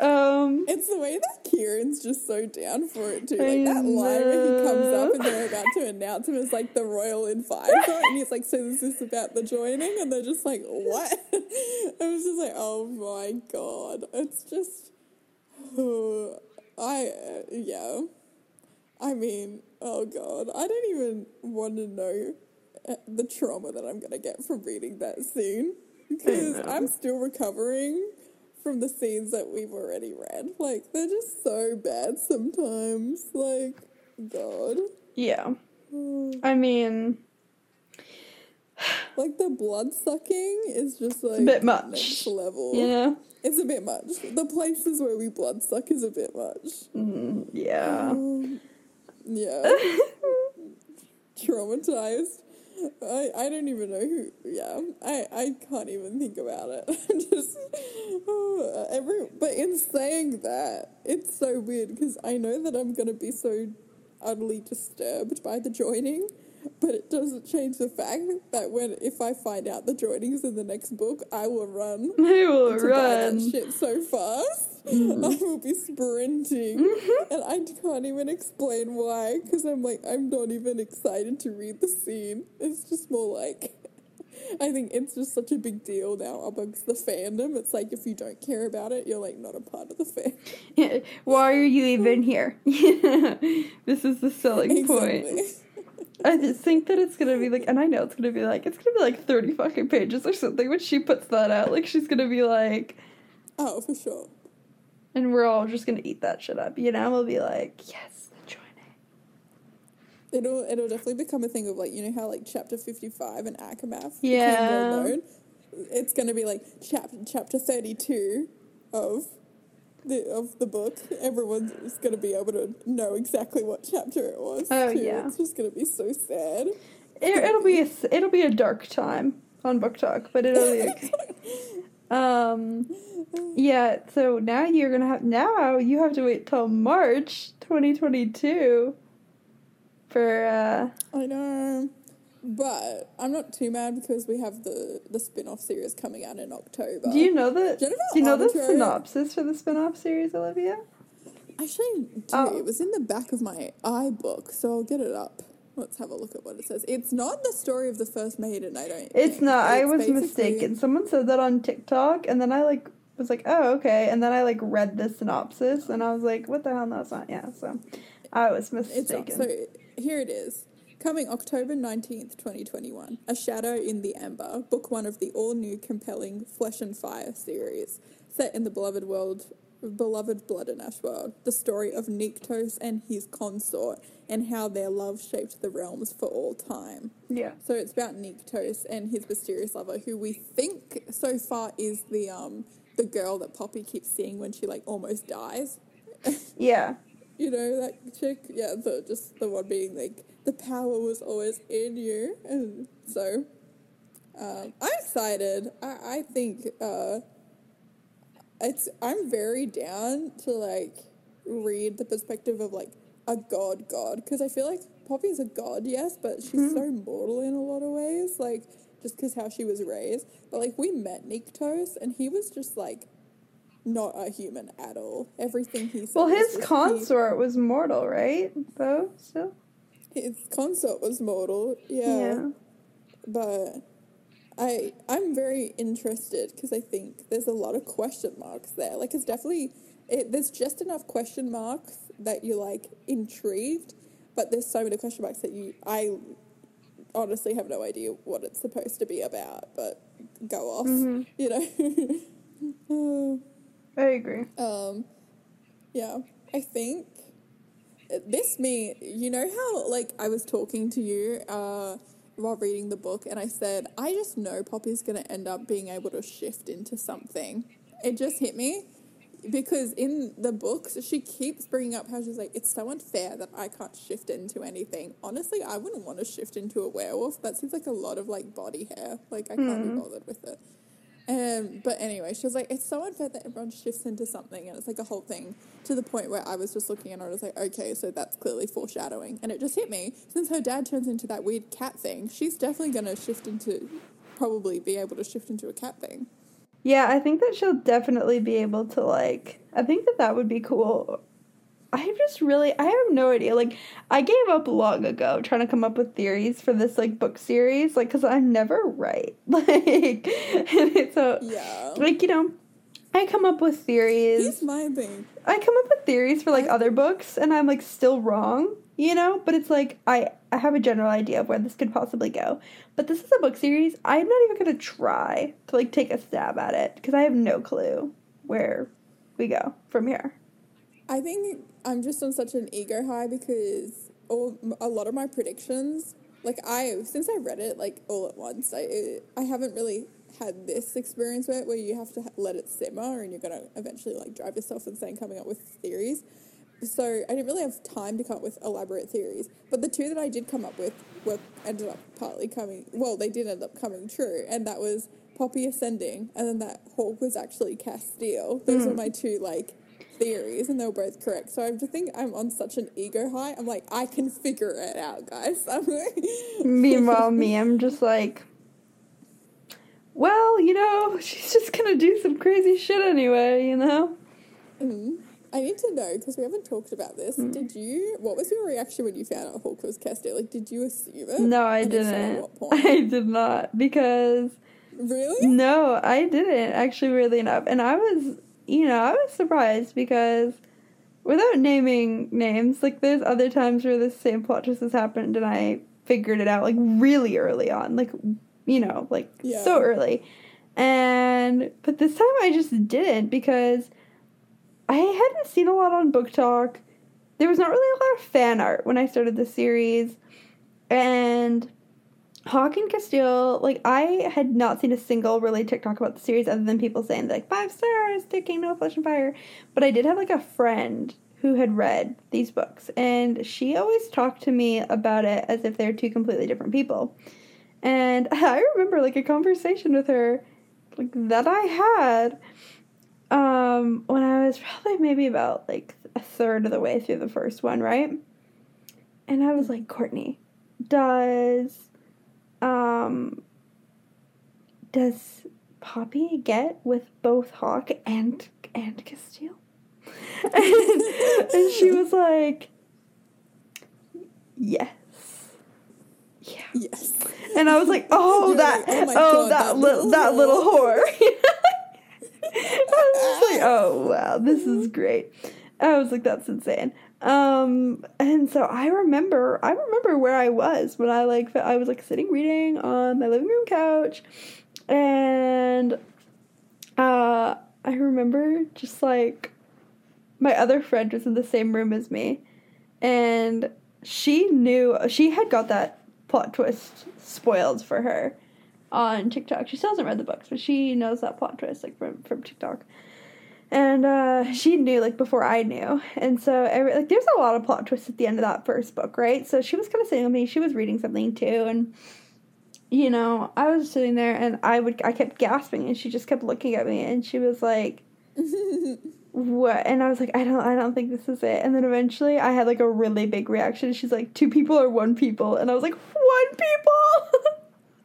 Um, It's the way that Kieran's just so down for it too. Like that line where he comes up and they're about to announce him as like the royal advisor, and he's like, "So this is about the joining," and they're just like, "What?" *laughs* I was just like, "Oh my god!" It's just, oh, *sighs* I uh, yeah. I mean, oh god, I don't even want to know uh, the trauma that I'm gonna get from reading that scene because. I'm still recovering from the scenes that we've already read. Like they're just so bad sometimes. Like, God, yeah. *sighs* I mean, like the blood sucking is just like a bit much. next level. You know? It's a bit much. The places where we blood suck is a bit much. Mm, yeah. Um, yeah. *laughs* Traumatized. I, I don't even know who. Yeah, I, I can't even think about it. *laughs* I'm just oh, *sighs* every. But in saying that, it's so weird because I know that I'm gonna be so utterly disturbed by the joining, but it doesn't change the fact that when if I find out the joinings in the next book, I will run *laughs* I will buy that run. shit so fast. Mm-hmm. I will be sprinting, mm-hmm. and I can't even explain why. Because I'm like, I'm not even excited to read the scene. It's just more like, I think it's just such a big deal now amongst the fandom. It's like if you don't care about it, you're like not a part of the fan. Why are you even here? *laughs* this is the selling point. I just think that it's gonna be like, and I know it's gonna be like, it's gonna be like 30 fucking pages or something when she puts that out. Like, she's gonna be like, Oh, for sure. And we're all just gonna eat that shit up, you know? We'll be like, yes, join it. It'll it'll definitely become a thing of like you know how like chapter fifty five and ACOMAF Yeah. It's gonna be like chapter chapter thirty two of the of the book. Everyone's gonna be able to know exactly what chapter it was. Oh, too. yeah. It's just gonna be so sad. It, it'll be a, it'll be a dark time on BookTok, but it'll be *laughs* okay. *laughs* um, yeah. So now you're gonna have now you have to wait till March 2022 for uh I know. But I'm not too mad because we have the, the spin off series coming out in October. Do you know the Jennifer Do you know the synopsis for the spin-off series, Olivia? Actually, do. Oh. It was in the back of my iBook, so I'll get it up. Let's have a look at what it says. It's not the story of the first maiden, I don't It's think. not. I was basically- mistaken. Someone said that on TikTok, and then I like was like, oh okay, and then I like read the synopsis, and I was like, what the hell? No, it's not. Yeah, so I was It's not. mistaken. So here it is. Coming October 19th, 2021. A Shadow in the Ember, book one of the all new, compelling Flesh and Fire series, set in the beloved world. Beloved Blood and Ash world, the story of Nyktos and his consort, and how their love shaped the realms for all time. yeah. So it's about Nyktos and his mysterious lover, who we think so far is the um the girl that Poppy keeps seeing when she like almost dies. *laughs* Yeah. You know that chick? Yeah, the just the one being like the power was always in you, and so um, I'm excited. I I think uh, it's I'm very down to like read the perspective of like a god god because I feel like Poppy is a god, yes, but she's mm-hmm. so mortal in a lot of ways, like just because how she was raised. But like we met Nyktos, and he was just like not a human at all. Everything he said. Well, his he- consort was mortal, right? Though still. his consort was mortal, yeah. But I I'm very interested because I think there's a lot of question marks there. Like it's definitely it, there's just enough question marks that you're like intrigued, but there's so many question marks that you I honestly have no idea what it's supposed to be about. But go off, you know. *laughs* I agree. Um, yeah, I think this me. You know how like I was talking to you uh, while reading the book, and I said I just know Poppy's gonna end up being able to shift into something. It just hit me because in the books she keeps bringing up how she's like it's so unfair that I can't shift into anything. Honestly, I wouldn't want to shift into a werewolf. That seems like a lot of like body hair. Like I can't be mm. bothered with it. Um, but anyway, she was like, it's so unfair that everyone shifts into something, and it's like a whole thing to the point where I was just looking at her and I was like, okay, so that's clearly foreshadowing. And it just hit me. Since her dad turns into that weird cat thing, she's definitely going to shift into, probably be able to shift into a cat thing. Yeah, I think that she'll definitely be able to like. I think that that would be cool. I just really, I have no idea. Like, I gave up long ago trying to come up with theories for this like book series, like, cause I'm never right. *laughs* Like, and it's so Yeah. like you know, I come up with theories. Here's my thing. I come up with theories for like other books, and I'm like still wrong, you know. But it's like I I have a general idea of where this could possibly go. But this is a book series. I'm not even gonna try to like take a stab at it because I have no clue where we go from here. I think I'm just on such an ego high because all a lot of my predictions, like I since I read it like all at once, I I haven't really had this experience where where you have to let it simmer and you're gonna eventually like drive yourself insane coming up with theories. So I didn't really have time to come up with elaborate theories, but the two that I did come up with were ended up partly coming. Well, they did end up coming true, and that was Poppy ascending, and then that Hawke was actually Casteel. Those were hmm. my two like theories, and they were both correct. So I just think I'm on such an ego high. I'm like, I can figure it out, guys. *laughs* Meanwhile, me, I'm just like, well, you know, *laughs* she's just gonna do some crazy shit anyway, you know. mm. I need to know because we haven't talked about this. Did you? What was your reaction when you found out Hawke was Casteel? Like, did you assume it? No, I And if so, at didn't. *laughs* I did not because Really? No, I didn't actually, weirdly enough. And I was, you know, I was surprised because without naming names, like there's other times where the same plot twist has happened and I figured it out like really early on, like, you know, like Yeah. so early. And but this time I just didn't because I hadn't seen a lot on BookTok. There was not really a lot of fan art when I started the series. And Hawke and Casteel, like I had not seen a single really TikTok about the series other than people saying like five stars to Kingdom of Flesh and Fire. But I did have like a friend who had read these books and she always talked to me about it as if they're two completely different people. And *laughs* I remember like a conversation with her like that I had um when I was *laughs* probably maybe about like a third of the way through the first one, right? And I was like, Courtney, does um does Poppy get with both Hawke and and Casteel? and, and she was like, Yes. Yeah. Yes. And I was like, oh, *laughs* that, like, oh oh, God, that, that little, that little whore. whore. *laughs* I was just like, *laughs* oh wow, this is great. I was like, that's insane. Um, and so I remember, I remember where I was when I like, I was like sitting reading on my living room couch, and uh, I remember just like my other friend was in the same room as me, and she knew she had got that plot twist spoiled for her on TikTok. She still hasn't read the books, but she knows that plot twist like from from TikTok. And uh, she knew like before I knew, and so every, like there's a lot of plot twists at the end of that first book, right? So she was kind of sitting with me. She was reading something too, and you know I was sitting there, and I would I kept gasping, and she just kept looking at me, and she was like, *laughs* "What?" And I was like, "I don't I don't think this is it." And then eventually I had like a really big reaction. She's like, two people or one people?" And I was like, "One people."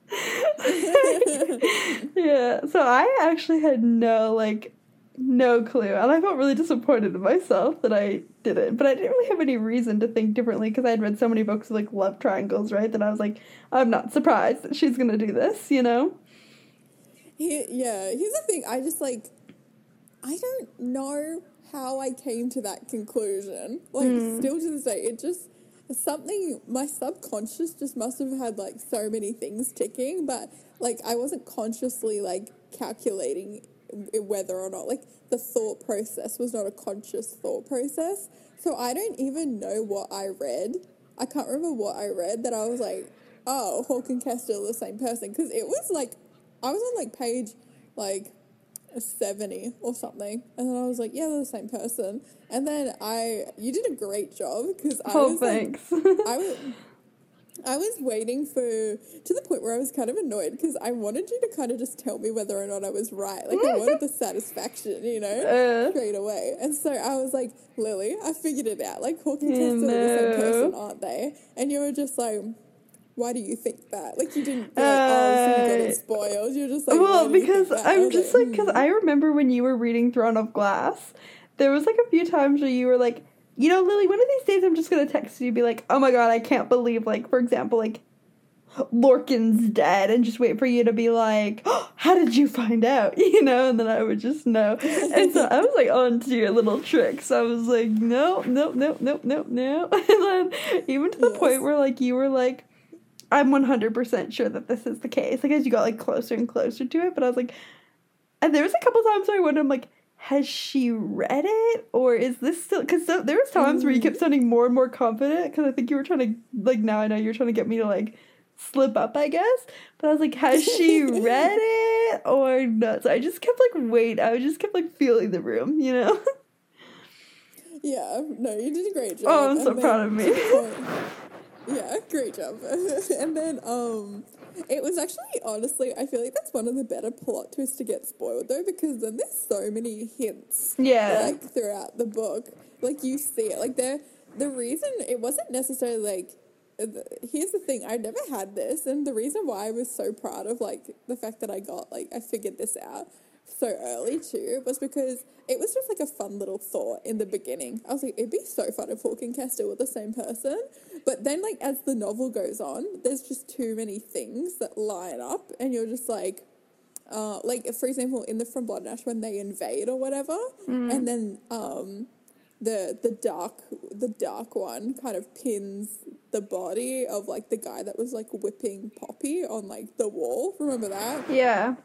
*laughs* *laughs* yeah, so I actually had no like no clue, and I felt really disappointed in myself that I didn't. But I didn't really have any reason to think differently because I had read so many books of like love triangles, right? That I was like, I'm not surprised that she's gonna do this, you know? Here, yeah, here's the thing. I just like, I don't know how I came to that conclusion. Like, Hmm. still to this day, it just something. My subconscious just must have had like so many things ticking, but like I wasn't consciously like calculating whether or not like the thought process was not a conscious thought process. So I don't even know what I read. I can't remember what I read that I was like, oh, Hawke and Casteel are the same person because it was like I was on like page like 70 or something and then I was like yeah they're the same person and then I you did a great job because I Oh, was like, thanks. *laughs* I was I was waiting for to the point where I was kind of annoyed because I wanted you to kind of just tell me whether or not I was right. Like I wanted the *laughs* satisfaction, you know, Uh. straight away. And so I was like, Lily, I figured it out. Like and You Casteel are the same person, aren't they? And you were just like, why do you think that? Like you didn't be like, oh, so you got Uh, it spoiled. You're just like, well, why do you think because? I'm just like, like, because hmm. I remember when you were reading Throne of Glass, there was like a few times where you were like, you know, Lily, one of these days I'm just gonna text you, be like, oh my god, I can't believe, like, for example, like, Lorcan's dead, and just wait for you to be like, oh, how did you find out? *laughs* You know, and then I would just know. And so I was like on to your little tricks. I was like, no, no, no, no, no, no. *laughs* And then even to the Yes. point where like you were like, I'm 100% sure that this is the case. Like as you got like closer and closer to it, but I was like, and there was a couple times where I wondered, I'm like, has she read it or is this still? Because so, there was times where you kept sounding more and more confident because I think you were trying to like now I know you're trying to get me to like slip up, I guess. But I was like, has she *laughs* read it or not? So I just kept like wait. I just kept like feeling the room, you know. *laughs* Yeah, no, you did a great job. Oh, I'm so And proud of me. *laughs* yeah, great job. and then, um, it was actually honestly, I feel like that's one of the better plot twists to get spoiled though, because then there's so many hints, Yeah. like throughout the book, like you see it, like the the reason it wasn't necessarily like. the- Here's the thing: I never had this, and the reason why I was so proud of like the fact that I got like I figured this out so early too was because it was just like a fun little thought in the beginning. I was like, it'd be so fun if Hawke and Casteel were the same person. But then, like, as the novel goes on, there's just too many things that line up, and you're just like, uh, like for example, in the From Blood Ash when they invade or whatever, and then um, the the dark the dark one kind of pins the body of like the guy that was like whipping Poppy on like the wall. Remember that? yeah.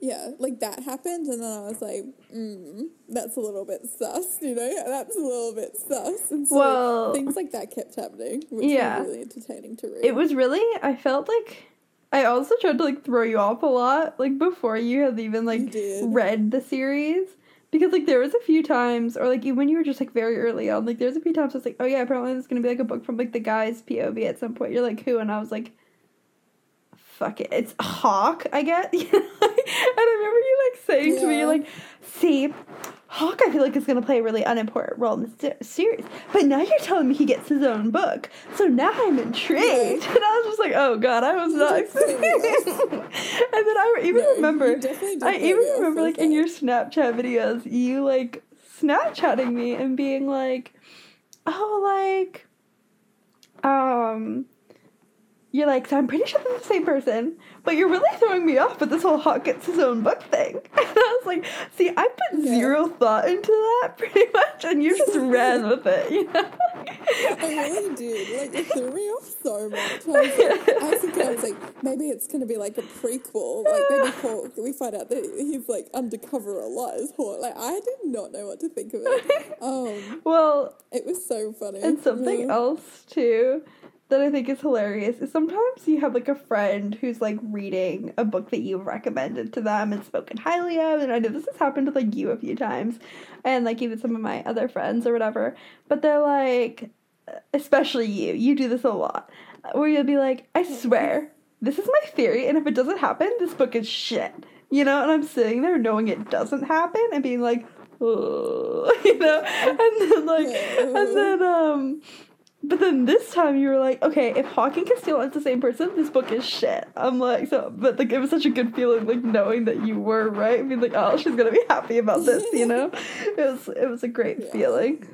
Yeah, like that happened, and then I was like, mm, that's a little bit sus, you know? That's a little bit sus. And so Well- things like that kept happening, which Yeah. was really entertaining to read. It was really. I felt like. I also tried to like throw you off a lot, like before you had even like read the series. Because like there was a few times, or like even when you were just like very early on, like there was a few times I was like, oh yeah, apparently there's gonna be like a book from like the guy's POV at some point. You're like, who? And I was like, fuck it, it's Hawke, I get. *laughs* *laughs* and I remember you like saying to me, like, see, Hawke, I feel like is gonna play a really unimportant role in the se- series, but now you're telling me he gets his own book, so now I'm intrigued. Yeah. *laughs* And I was just like, oh god, I was not *laughs* and then I even No, remember. I even remember, like, in your Snapchat videos, you, like, Snapchatting me and being like, oh, like, um, you're like, so I'm pretty sure they're the same person, but you're really throwing me off with this whole Hawke gets his own book thing. *laughs* And I was like, see, I put Yeah. zero thought into that *laughs* pretty much, and you just *laughs* ran with it, you know? I really did. Like, it threw me off so much. I was, like, I was thinking, I was like, maybe it's going to be like a prequel. Like, maybe Hawke, we find out that he's like undercover a lot as Hawke. Like, I did not know what to think of it. Um, well, it was so funny. And something Yeah. else too that I think is hilarious is sometimes you have like a friend who's like reading a book that you've recommended to them and spoken highly of, and I know this has happened with like you a few times, and like even some of my other friends or whatever, but they're like, especially you, you do this a lot, where you'll be like, I swear, this is my theory, and if it doesn't happen, this book is shit, you know, and I'm sitting there knowing it doesn't happen and being like, oh, *laughs* you know, and then like, and then um. But then this time you were like, okay, if Hawke and Casteel is the same person, this book is shit. I'm like, so, but like, it was such a good feeling, like knowing that you were right. I mean, like, oh, she's gonna be happy about this, you know. *laughs* It was, it was a great Yeah. feeling.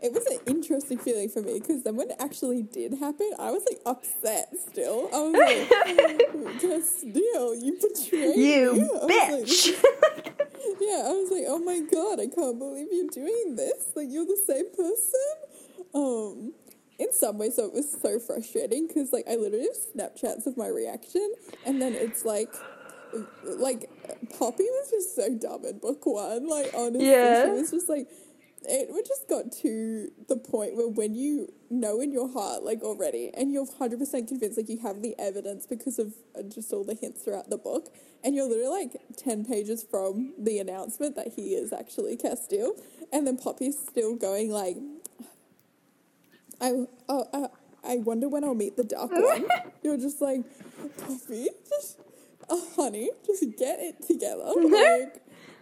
It was an interesting feeling for me because then when it actually did happen, I was like upset still. I was like, *laughs* Casteel, you betrayed You like, bitch. *laughs* yeah, I was like, oh my god, I can't believe you're doing this. Like, you're the same person. Um, in some ways, so it was so frustrating because, like, I literally have Snapchats of my reaction, and then it's like, like Poppy was just so dumb in book one. Like, honestly, Yeah. she was just like. It just got to the point where when you know in your heart, like already, and you're 100% convinced, like you have the evidence because of uh, just all the hints throughout the book, and you're literally like 10 pages from the announcement that he is actually Casteel, and then Poppy's still going like, I, oh, I, I wonder when I'll meet the dark *laughs* one. you're just like, Poppy, just, oh, honey, just get it together. *laughs* Like,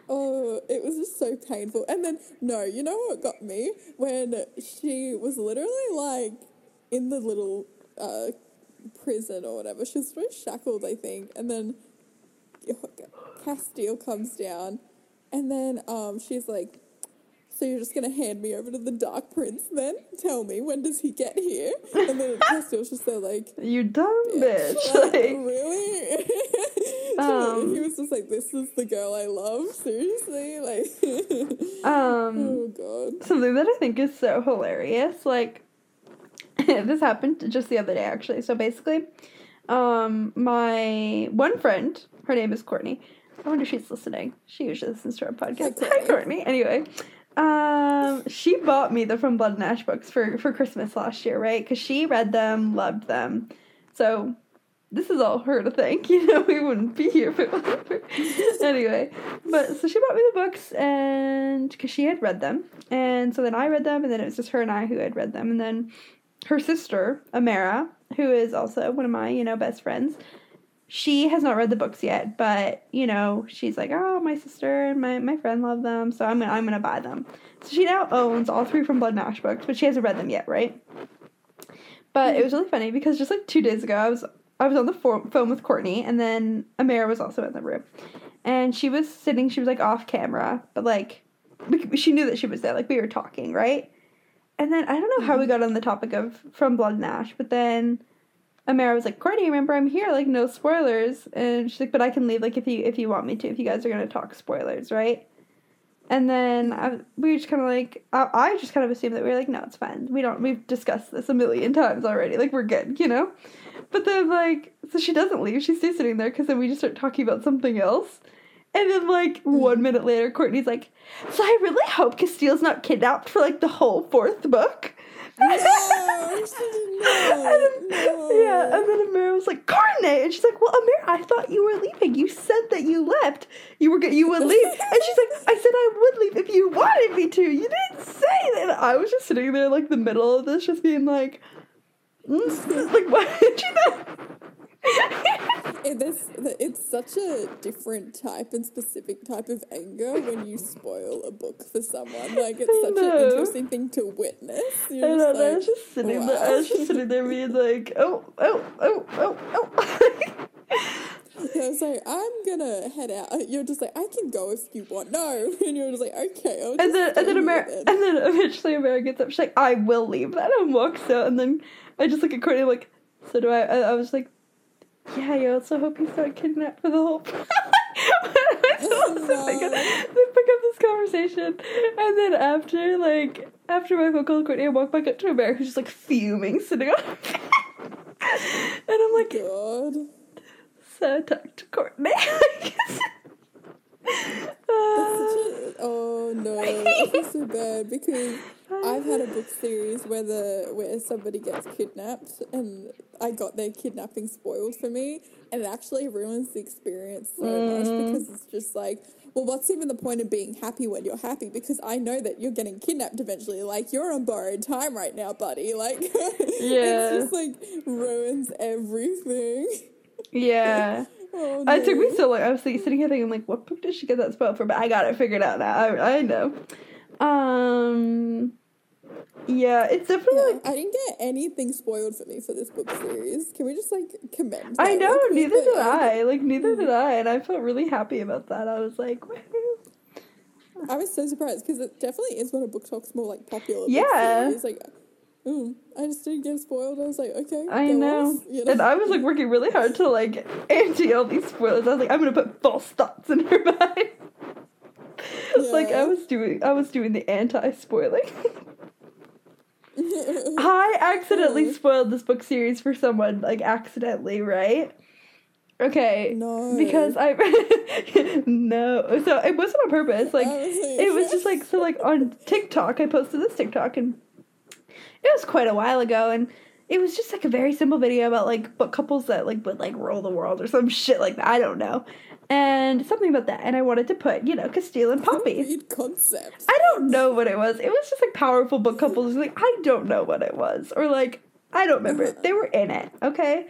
Oh, it was just so painful. And then, no, you know what got me? When she was literally like in the little uh, prison or whatever. She was shackled, I think. And then Casteel comes down. And then um, she's like, So you're just going to hand me over to the Dark Prince then? Tell me, when does he get here? And then Casteel's just there like, you dumb bitch. bitch. *laughs* Like, Like, really? *laughs* Um, he was just like, "This is the girl I love." Seriously, *laughs* like, um, oh god, something that I think is so hilarious. Like this happened just the other day actually. So basically, um my one friend, her name is Courtney. I wonder if she's listening. She usually listens to our podcast. Hi. Courtney. Anyway, um she bought me the From Blood and Ash books for for Christmas last year, right? Cuz she read them, loved them. So this is all her to thank. *laughs* You know, we wouldn't be here if it wasn't for *laughs* anyway. But so she bought me the books, and because she had read them, and so then I read them, and then it was just her and I who had read them, and then her sister Amara, who is also one of my you know best friends, she has not read the books yet, but you know she's like, oh, my sister and my my friend love them, so I'm gonna I'm gonna buy them. So she now owns all three from Blood and Ash books, but she hasn't read them yet, right? But it was really funny because just like two days ago, I was I was on the phone phone with Courtney, and then Amara was also in the room, and she was sitting. She was like off camera, but like she knew that she was there. Like we were talking, right? And then I don't know how we mm-hmm. got on the topic of from Blood and Ash, but then Amara was like, "Courtney, remember I'm here. Like no spoilers." And she's like, "But I can leave. Like if you if you want me to. If you guys are gonna talk spoilers, right?" And then I, we just kind of like, I, I just kind of assumed that we were like, no, it's fine. We don't, we've discussed this a million times already. Like, we're good, you know? But then, like, so she doesn't leave. She stays sitting there because then we just start talking about something else. And then, like, mm-hmm. one minute later, Courtney's like, so I really hope Casteel's not kidnapped for, like, the whole fourth book. *laughs* No, she did not. And then- No. Yeah, and then Amira was like, Courtney! And she's like, Well, Amira, I thought you were leaving. You said that you left. You were you would leave. And she's like, I said I would leave if you wanted me to. You didn't say that. And I was just sitting there like the middle of this, just being like, mm, like what did you know? It, this, it's such a different type and specific type of anger when you spoil a book for someone. Like it's I such know. an interesting thing to witness. I You're know, just I like, was just sitting there. I was just sitting there being like, oh, oh, oh, oh, oh. *laughs* I was like, I'm gonna head out. You're just like, I can go if you want. No, *laughs* and you're just like, okay. I'll And then, and then, here and then eventually Amara gets up. She's like, "I will leave." Then and walks out. And then I just look at Courtney like, "So do I?" I, I was like, "Yeah, you also hope he's not kidnapped for the whole." I *laughs* Oh, to pick up, this conversation, and then after like after my phone call Courtney, I walk back up to Amara, who's just like fuming, sitting on. *laughs* and I'm like, God. "So I talk to Courtney." *laughs* That's Uh, oh no, I feel so bad because I've had a book series where the where somebody gets kidnapped and I got their kidnapping spoiled for me and it actually ruins the experience so much because it's just like well what's even the point of being happy when you're happy because I know that you're getting kidnapped eventually like you're on borrowed time right now buddy like *laughs* Yeah. it's just like ruins everything yeah. *laughs* oh, It took me no. so long. I was like, sitting here thinking, like, what book did she get that spoiled for? But I got it figured out now. I, I know. Um, yeah, it's definitely Yeah, like I didn't get anything spoiled for me for this book series. Can we just like commend? I know. quick? Neither did I. Like neither did I, and I felt really happy about that. I was like, woohoo. *laughs* I was so surprised because it definitely is one of BookTok's more like popular. Yeah. It's like, mm, I just didn't get spoiled. I was like, okay, I know. you know? And I was like working really hard to like anti all these spoilers. I was like, I'm gonna put false thoughts in her *laughs* mind. *laughs* Like I was doing, I was doing the anti-spoiling. I *laughs* accidentally spoiled this book series for someone, like accidentally, right? Okay. No. Because I *laughs* no, so it wasn't on purpose. *laughs* Like it was just like so like on TikTok. I posted this TikTok and it was quite a while ago, and it was just like a very simple video about like book couples that like would like rule the world or some shit like that. I don't know, and something about that. And I wanted to put you know Casteel and Poppy. weird concept. I don't know what it was. It was just like powerful book couples. Like I don't know what it was, or like I don't remember. *laughs* They were in it, okay.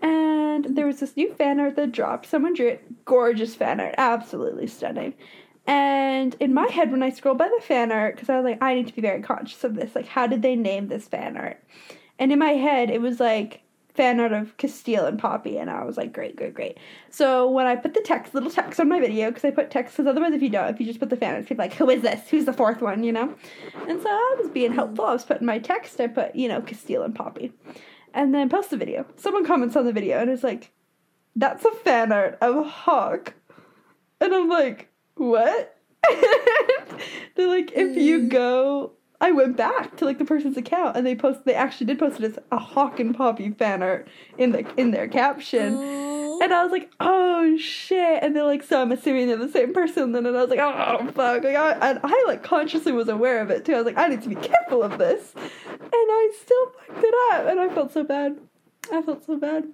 And there was this new fan art that dropped. Someone drew it. Gorgeous fan art, absolutely stunning. And in my head, when I scrolled by the fan art, because I was like, I need to be very conscious of this. Like, how did they name this fan art? And in my head, it was like fan art of Casteel and Poppy, and I was like, great, great, great. So when I put the text, little text on my video, because I put text, because otherwise, if you don't, if you just put the fan art, people like, who is this? Who's the fourth one? You know. And so I was being helpful. I was putting my text. I put, you know, Casteel and Poppy, and then post the video. Someone comments on the video, and it's like, that's a fan art of Hawke, and I'm like, what? *laughs* They're like, if you Mm. go I went back to like the person's account and they post they actually did post it as a Hawke and Poppy fan art in the in their caption. And I was like, oh shit. And they're like, so I'm assuming they're the same person. And then I was like, oh fuck. Like, I, and I like consciously was aware of it too. I was like, I need to be careful of this. And I still fucked it up. And I felt so bad. I felt so bad.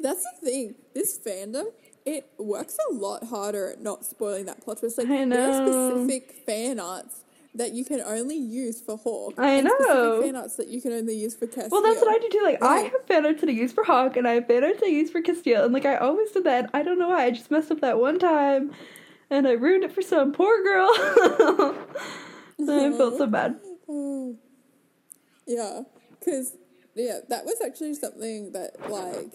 That's the thing. This fandom, it works a lot harder at not spoiling that plot twist. Like I there are specific fan arts that you can only use for Hawke. I and know. Fan arts that you can only use for Casteel. Well, that's what I do too. Like, I have fan art that I use for Hawke, and I have fan art that I use for Casteel, and like I always did that. I don't know why. I just messed up that one time, and I ruined it for some poor girl. *laughs* I felt so bad. *laughs* Yeah, because yeah, that was actually something that like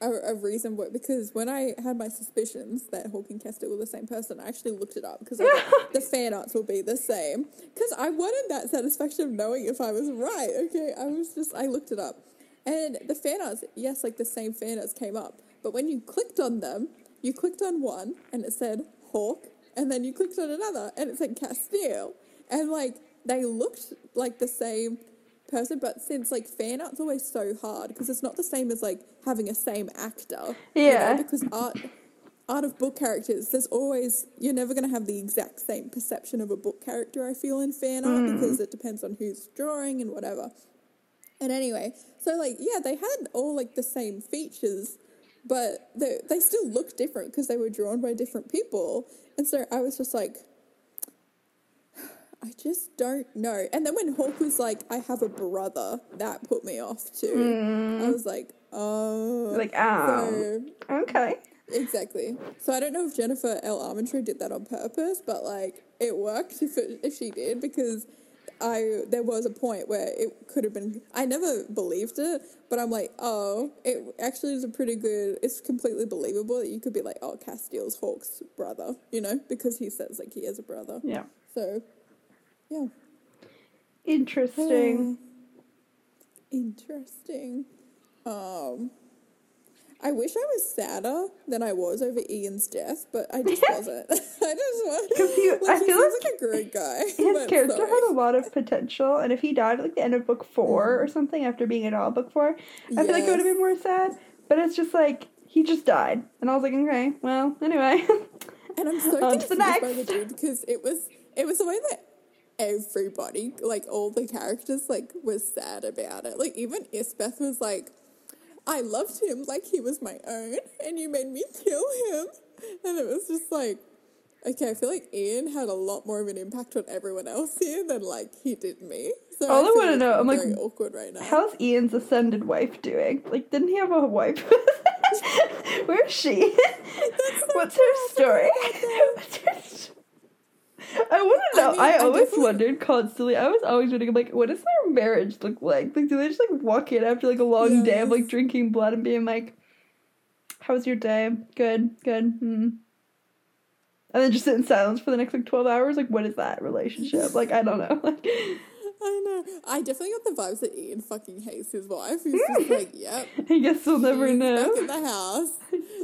a, a reason why because when I had my suspicions that Hawke and Casteel were the same person, I actually looked it up because the *laughs* fan arts will be the same. Because I wanted that satisfaction of knowing if I was right. Okay, I was just I looked it up, and the fan arts, yes, like the same fan arts came up, but when you clicked on them, you clicked on one and it said Hawke and then you clicked on another, and it said Casteel, and like they looked like the same person, but since like fan art's always so hard because it's not the same as like having a same actor. you know, Yeah. because art art of book characters, there's always you're never gonna have the exact same perception of a book character. I feel in fan art Mm. because it depends on who's drawing and whatever. And anyway, so like yeah, they had all like the same features, but they they still looked different because they were drawn by different people. And so I was just like, I just don't know. And then when Hawke was like, I have a brother, that put me off too. Hmm. I was like, oh, Like, oh, so okay. Exactly. So I don't know if Jennifer L. Armentrout did that on purpose, but like it worked if it, if she did because I there was a point where it could have been. I never believed it, but I'm like, oh, it actually is a pretty good. It's completely believable that you could be like, oh, Casteel's Hawke's brother, you know, because he says like he has a brother. Yeah. So, yeah. Interesting. Interesting. Um, I wish I was sadder than I was over Ian's death, but I just *laughs* wasn't. *laughs* I just was. *laughs* he- like, I feel like like a great guy. His character sorry. had a lot of potential, and if he died at like the end of book four Mm. or something after being in all book four, I feel like it would have been more sad. But it's just like he just died, and I was like, okay, well, anyway. And I'm so On confused by the dude because it was it was the way that everybody, like all the characters, like was sad about it. Like even Isbeth was like, I loved him like he was my own, and you made me kill him. And it was just like, okay, I feel like Ian had a lot more of an impact on everyone else here than like he did me. So All I feel wanna know, I'm like, awkward right now. How's Ian's ascended wife doing? Like, didn't he have a wife? *laughs* Where's she? What's her story? *laughs* What's her st- I want to I know. mean, I, I always wondered constantly. I was always wondering, like, what does their marriage look like? Like, do they just like walk in after like a long day of like drinking blood and being like, "How was your day? Good, good." Hmm. And then just sit in silence for the next like twelve hours. Like, what is that relationship? Like, I don't know. *laughs* Like, I know. I definitely got the vibes that Ian fucking hates his wife. He's just like, yep. I guess we'll never know. Back in the house.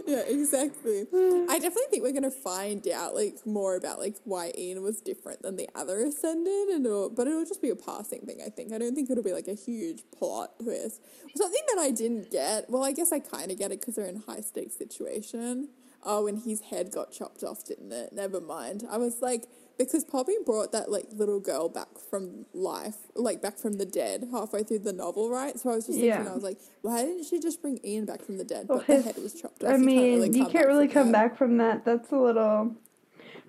yeah, exactly. I definitely think we're gonna find out like more about like why Ian was different than the other ascended, and it'll, but it'll just be a passing thing. I think. I don't think it'll be like a huge plot twist. Something that I didn't get. Well, I guess I kind of get it because they're in a high stakes situation. Oh, when his head got chopped off, didn't it? Never mind. I was like, because Poppy brought that like little girl back from life, like back from the dead, halfway through the novel, right? So I was just thinking, Yeah. I was like, why didn't she just bring Ian back from the dead? Well, but the his- head was chopped off. I mean, you can't really come from back from that. That's a little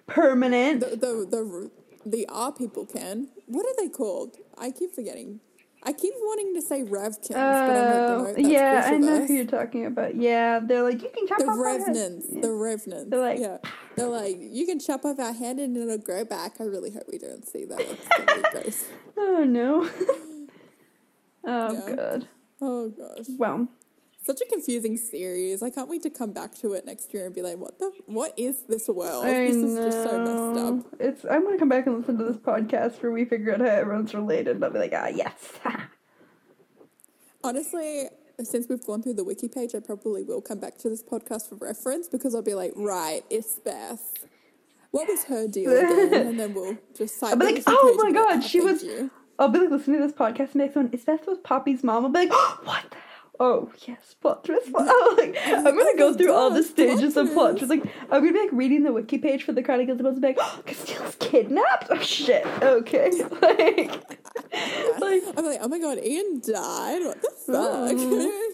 permanent. The, the the the R people can. What are they called? I keep forgetting. I keep wanting to say Revkins, but I'm like, Oh, no, that's yeah, I know who you're talking about. Yeah, they're like you can chop The off revenants, the revenants. They're like- yeah, they're like, you can chop off our hand and it'll grow back. I really hope we don't see that. It's. *laughs* Oh no. *laughs* oh Yeah. good. Oh gosh, Well, such a confusing series. I can't wait to come back to it next year and be like, what the, what is this world? I this know. is just so messed up. It's. I'm gonna come back and listen to this podcast where we figure out how everyone's related. And I'll be like, ah, yes. *laughs* Honestly, since we've gone through the wiki page, I probably will come back to this podcast for reference because I'll be like, right, Isbeth. What was her deal again? *laughs* And then we'll just cite I'll be like, oh my and be like, god, "Ah, she was. you." I'll be like listening to this podcast next one. Is that with Poppy's mom? I'll be like, oh, *gasps* what the? Oh yes, plot twist. Plot. *laughs* I'm like, I'm gonna go through all the stages of plot twist. Like, I'm gonna be like reading the wiki page for the Chronicles of Bones and be like, oh, *gasps* Casteel's kidnapped. Oh shit. Okay. *laughs* like, like, I'm like, oh my god, Ian died. What the fuck? *laughs*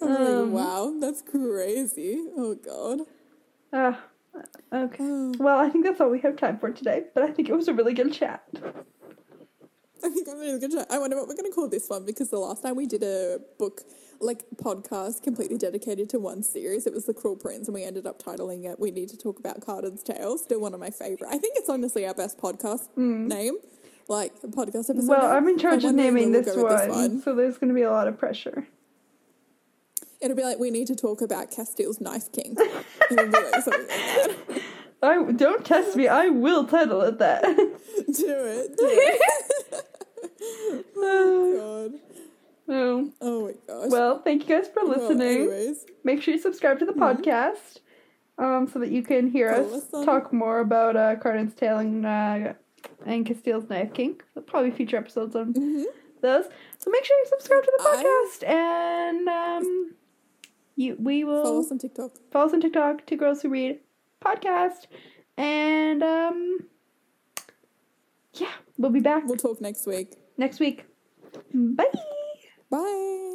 Um, I'm um, like, wow, that's crazy. Oh god. uh, okay. Oh, Well, I think that's all we have time for today. But I think it was a really good chat. *laughs* I think I'm really good. Try. I wonder what we're going to call this one because the last time we did a book like podcast completely dedicated to one series, it was The Cruel Prince, and we ended up titling it "We Need to Talk About Cardan's Tail." Still one of my favorite. I think it's honestly our best podcast mm. name, like a podcast episode. Well, name. I'm in charge of naming this we'll one, go with so there's going to be a lot of pressure. It'll be like we need to talk about Casteel's Knife King. *laughs* Like something like that. I don't test me. I will title it that. *laughs* Do it. Do it. God. no. Oh my gosh. Well, thank you guys for Well, listening. anyways, Make sure you subscribe to the Mm-hmm. podcast. um, so that you can hear us talk more about uh, Cardan's Tail and, uh, and Casteel's Knife King. Probably future episodes on hmm those. So make sure you subscribe to the I- podcast, and um, you we will Follow us on TikTok. follow us on TikTok. Two girls who read podcast, and um, yeah, we'll be back We'll talk next week. Next week. Bye. Bye.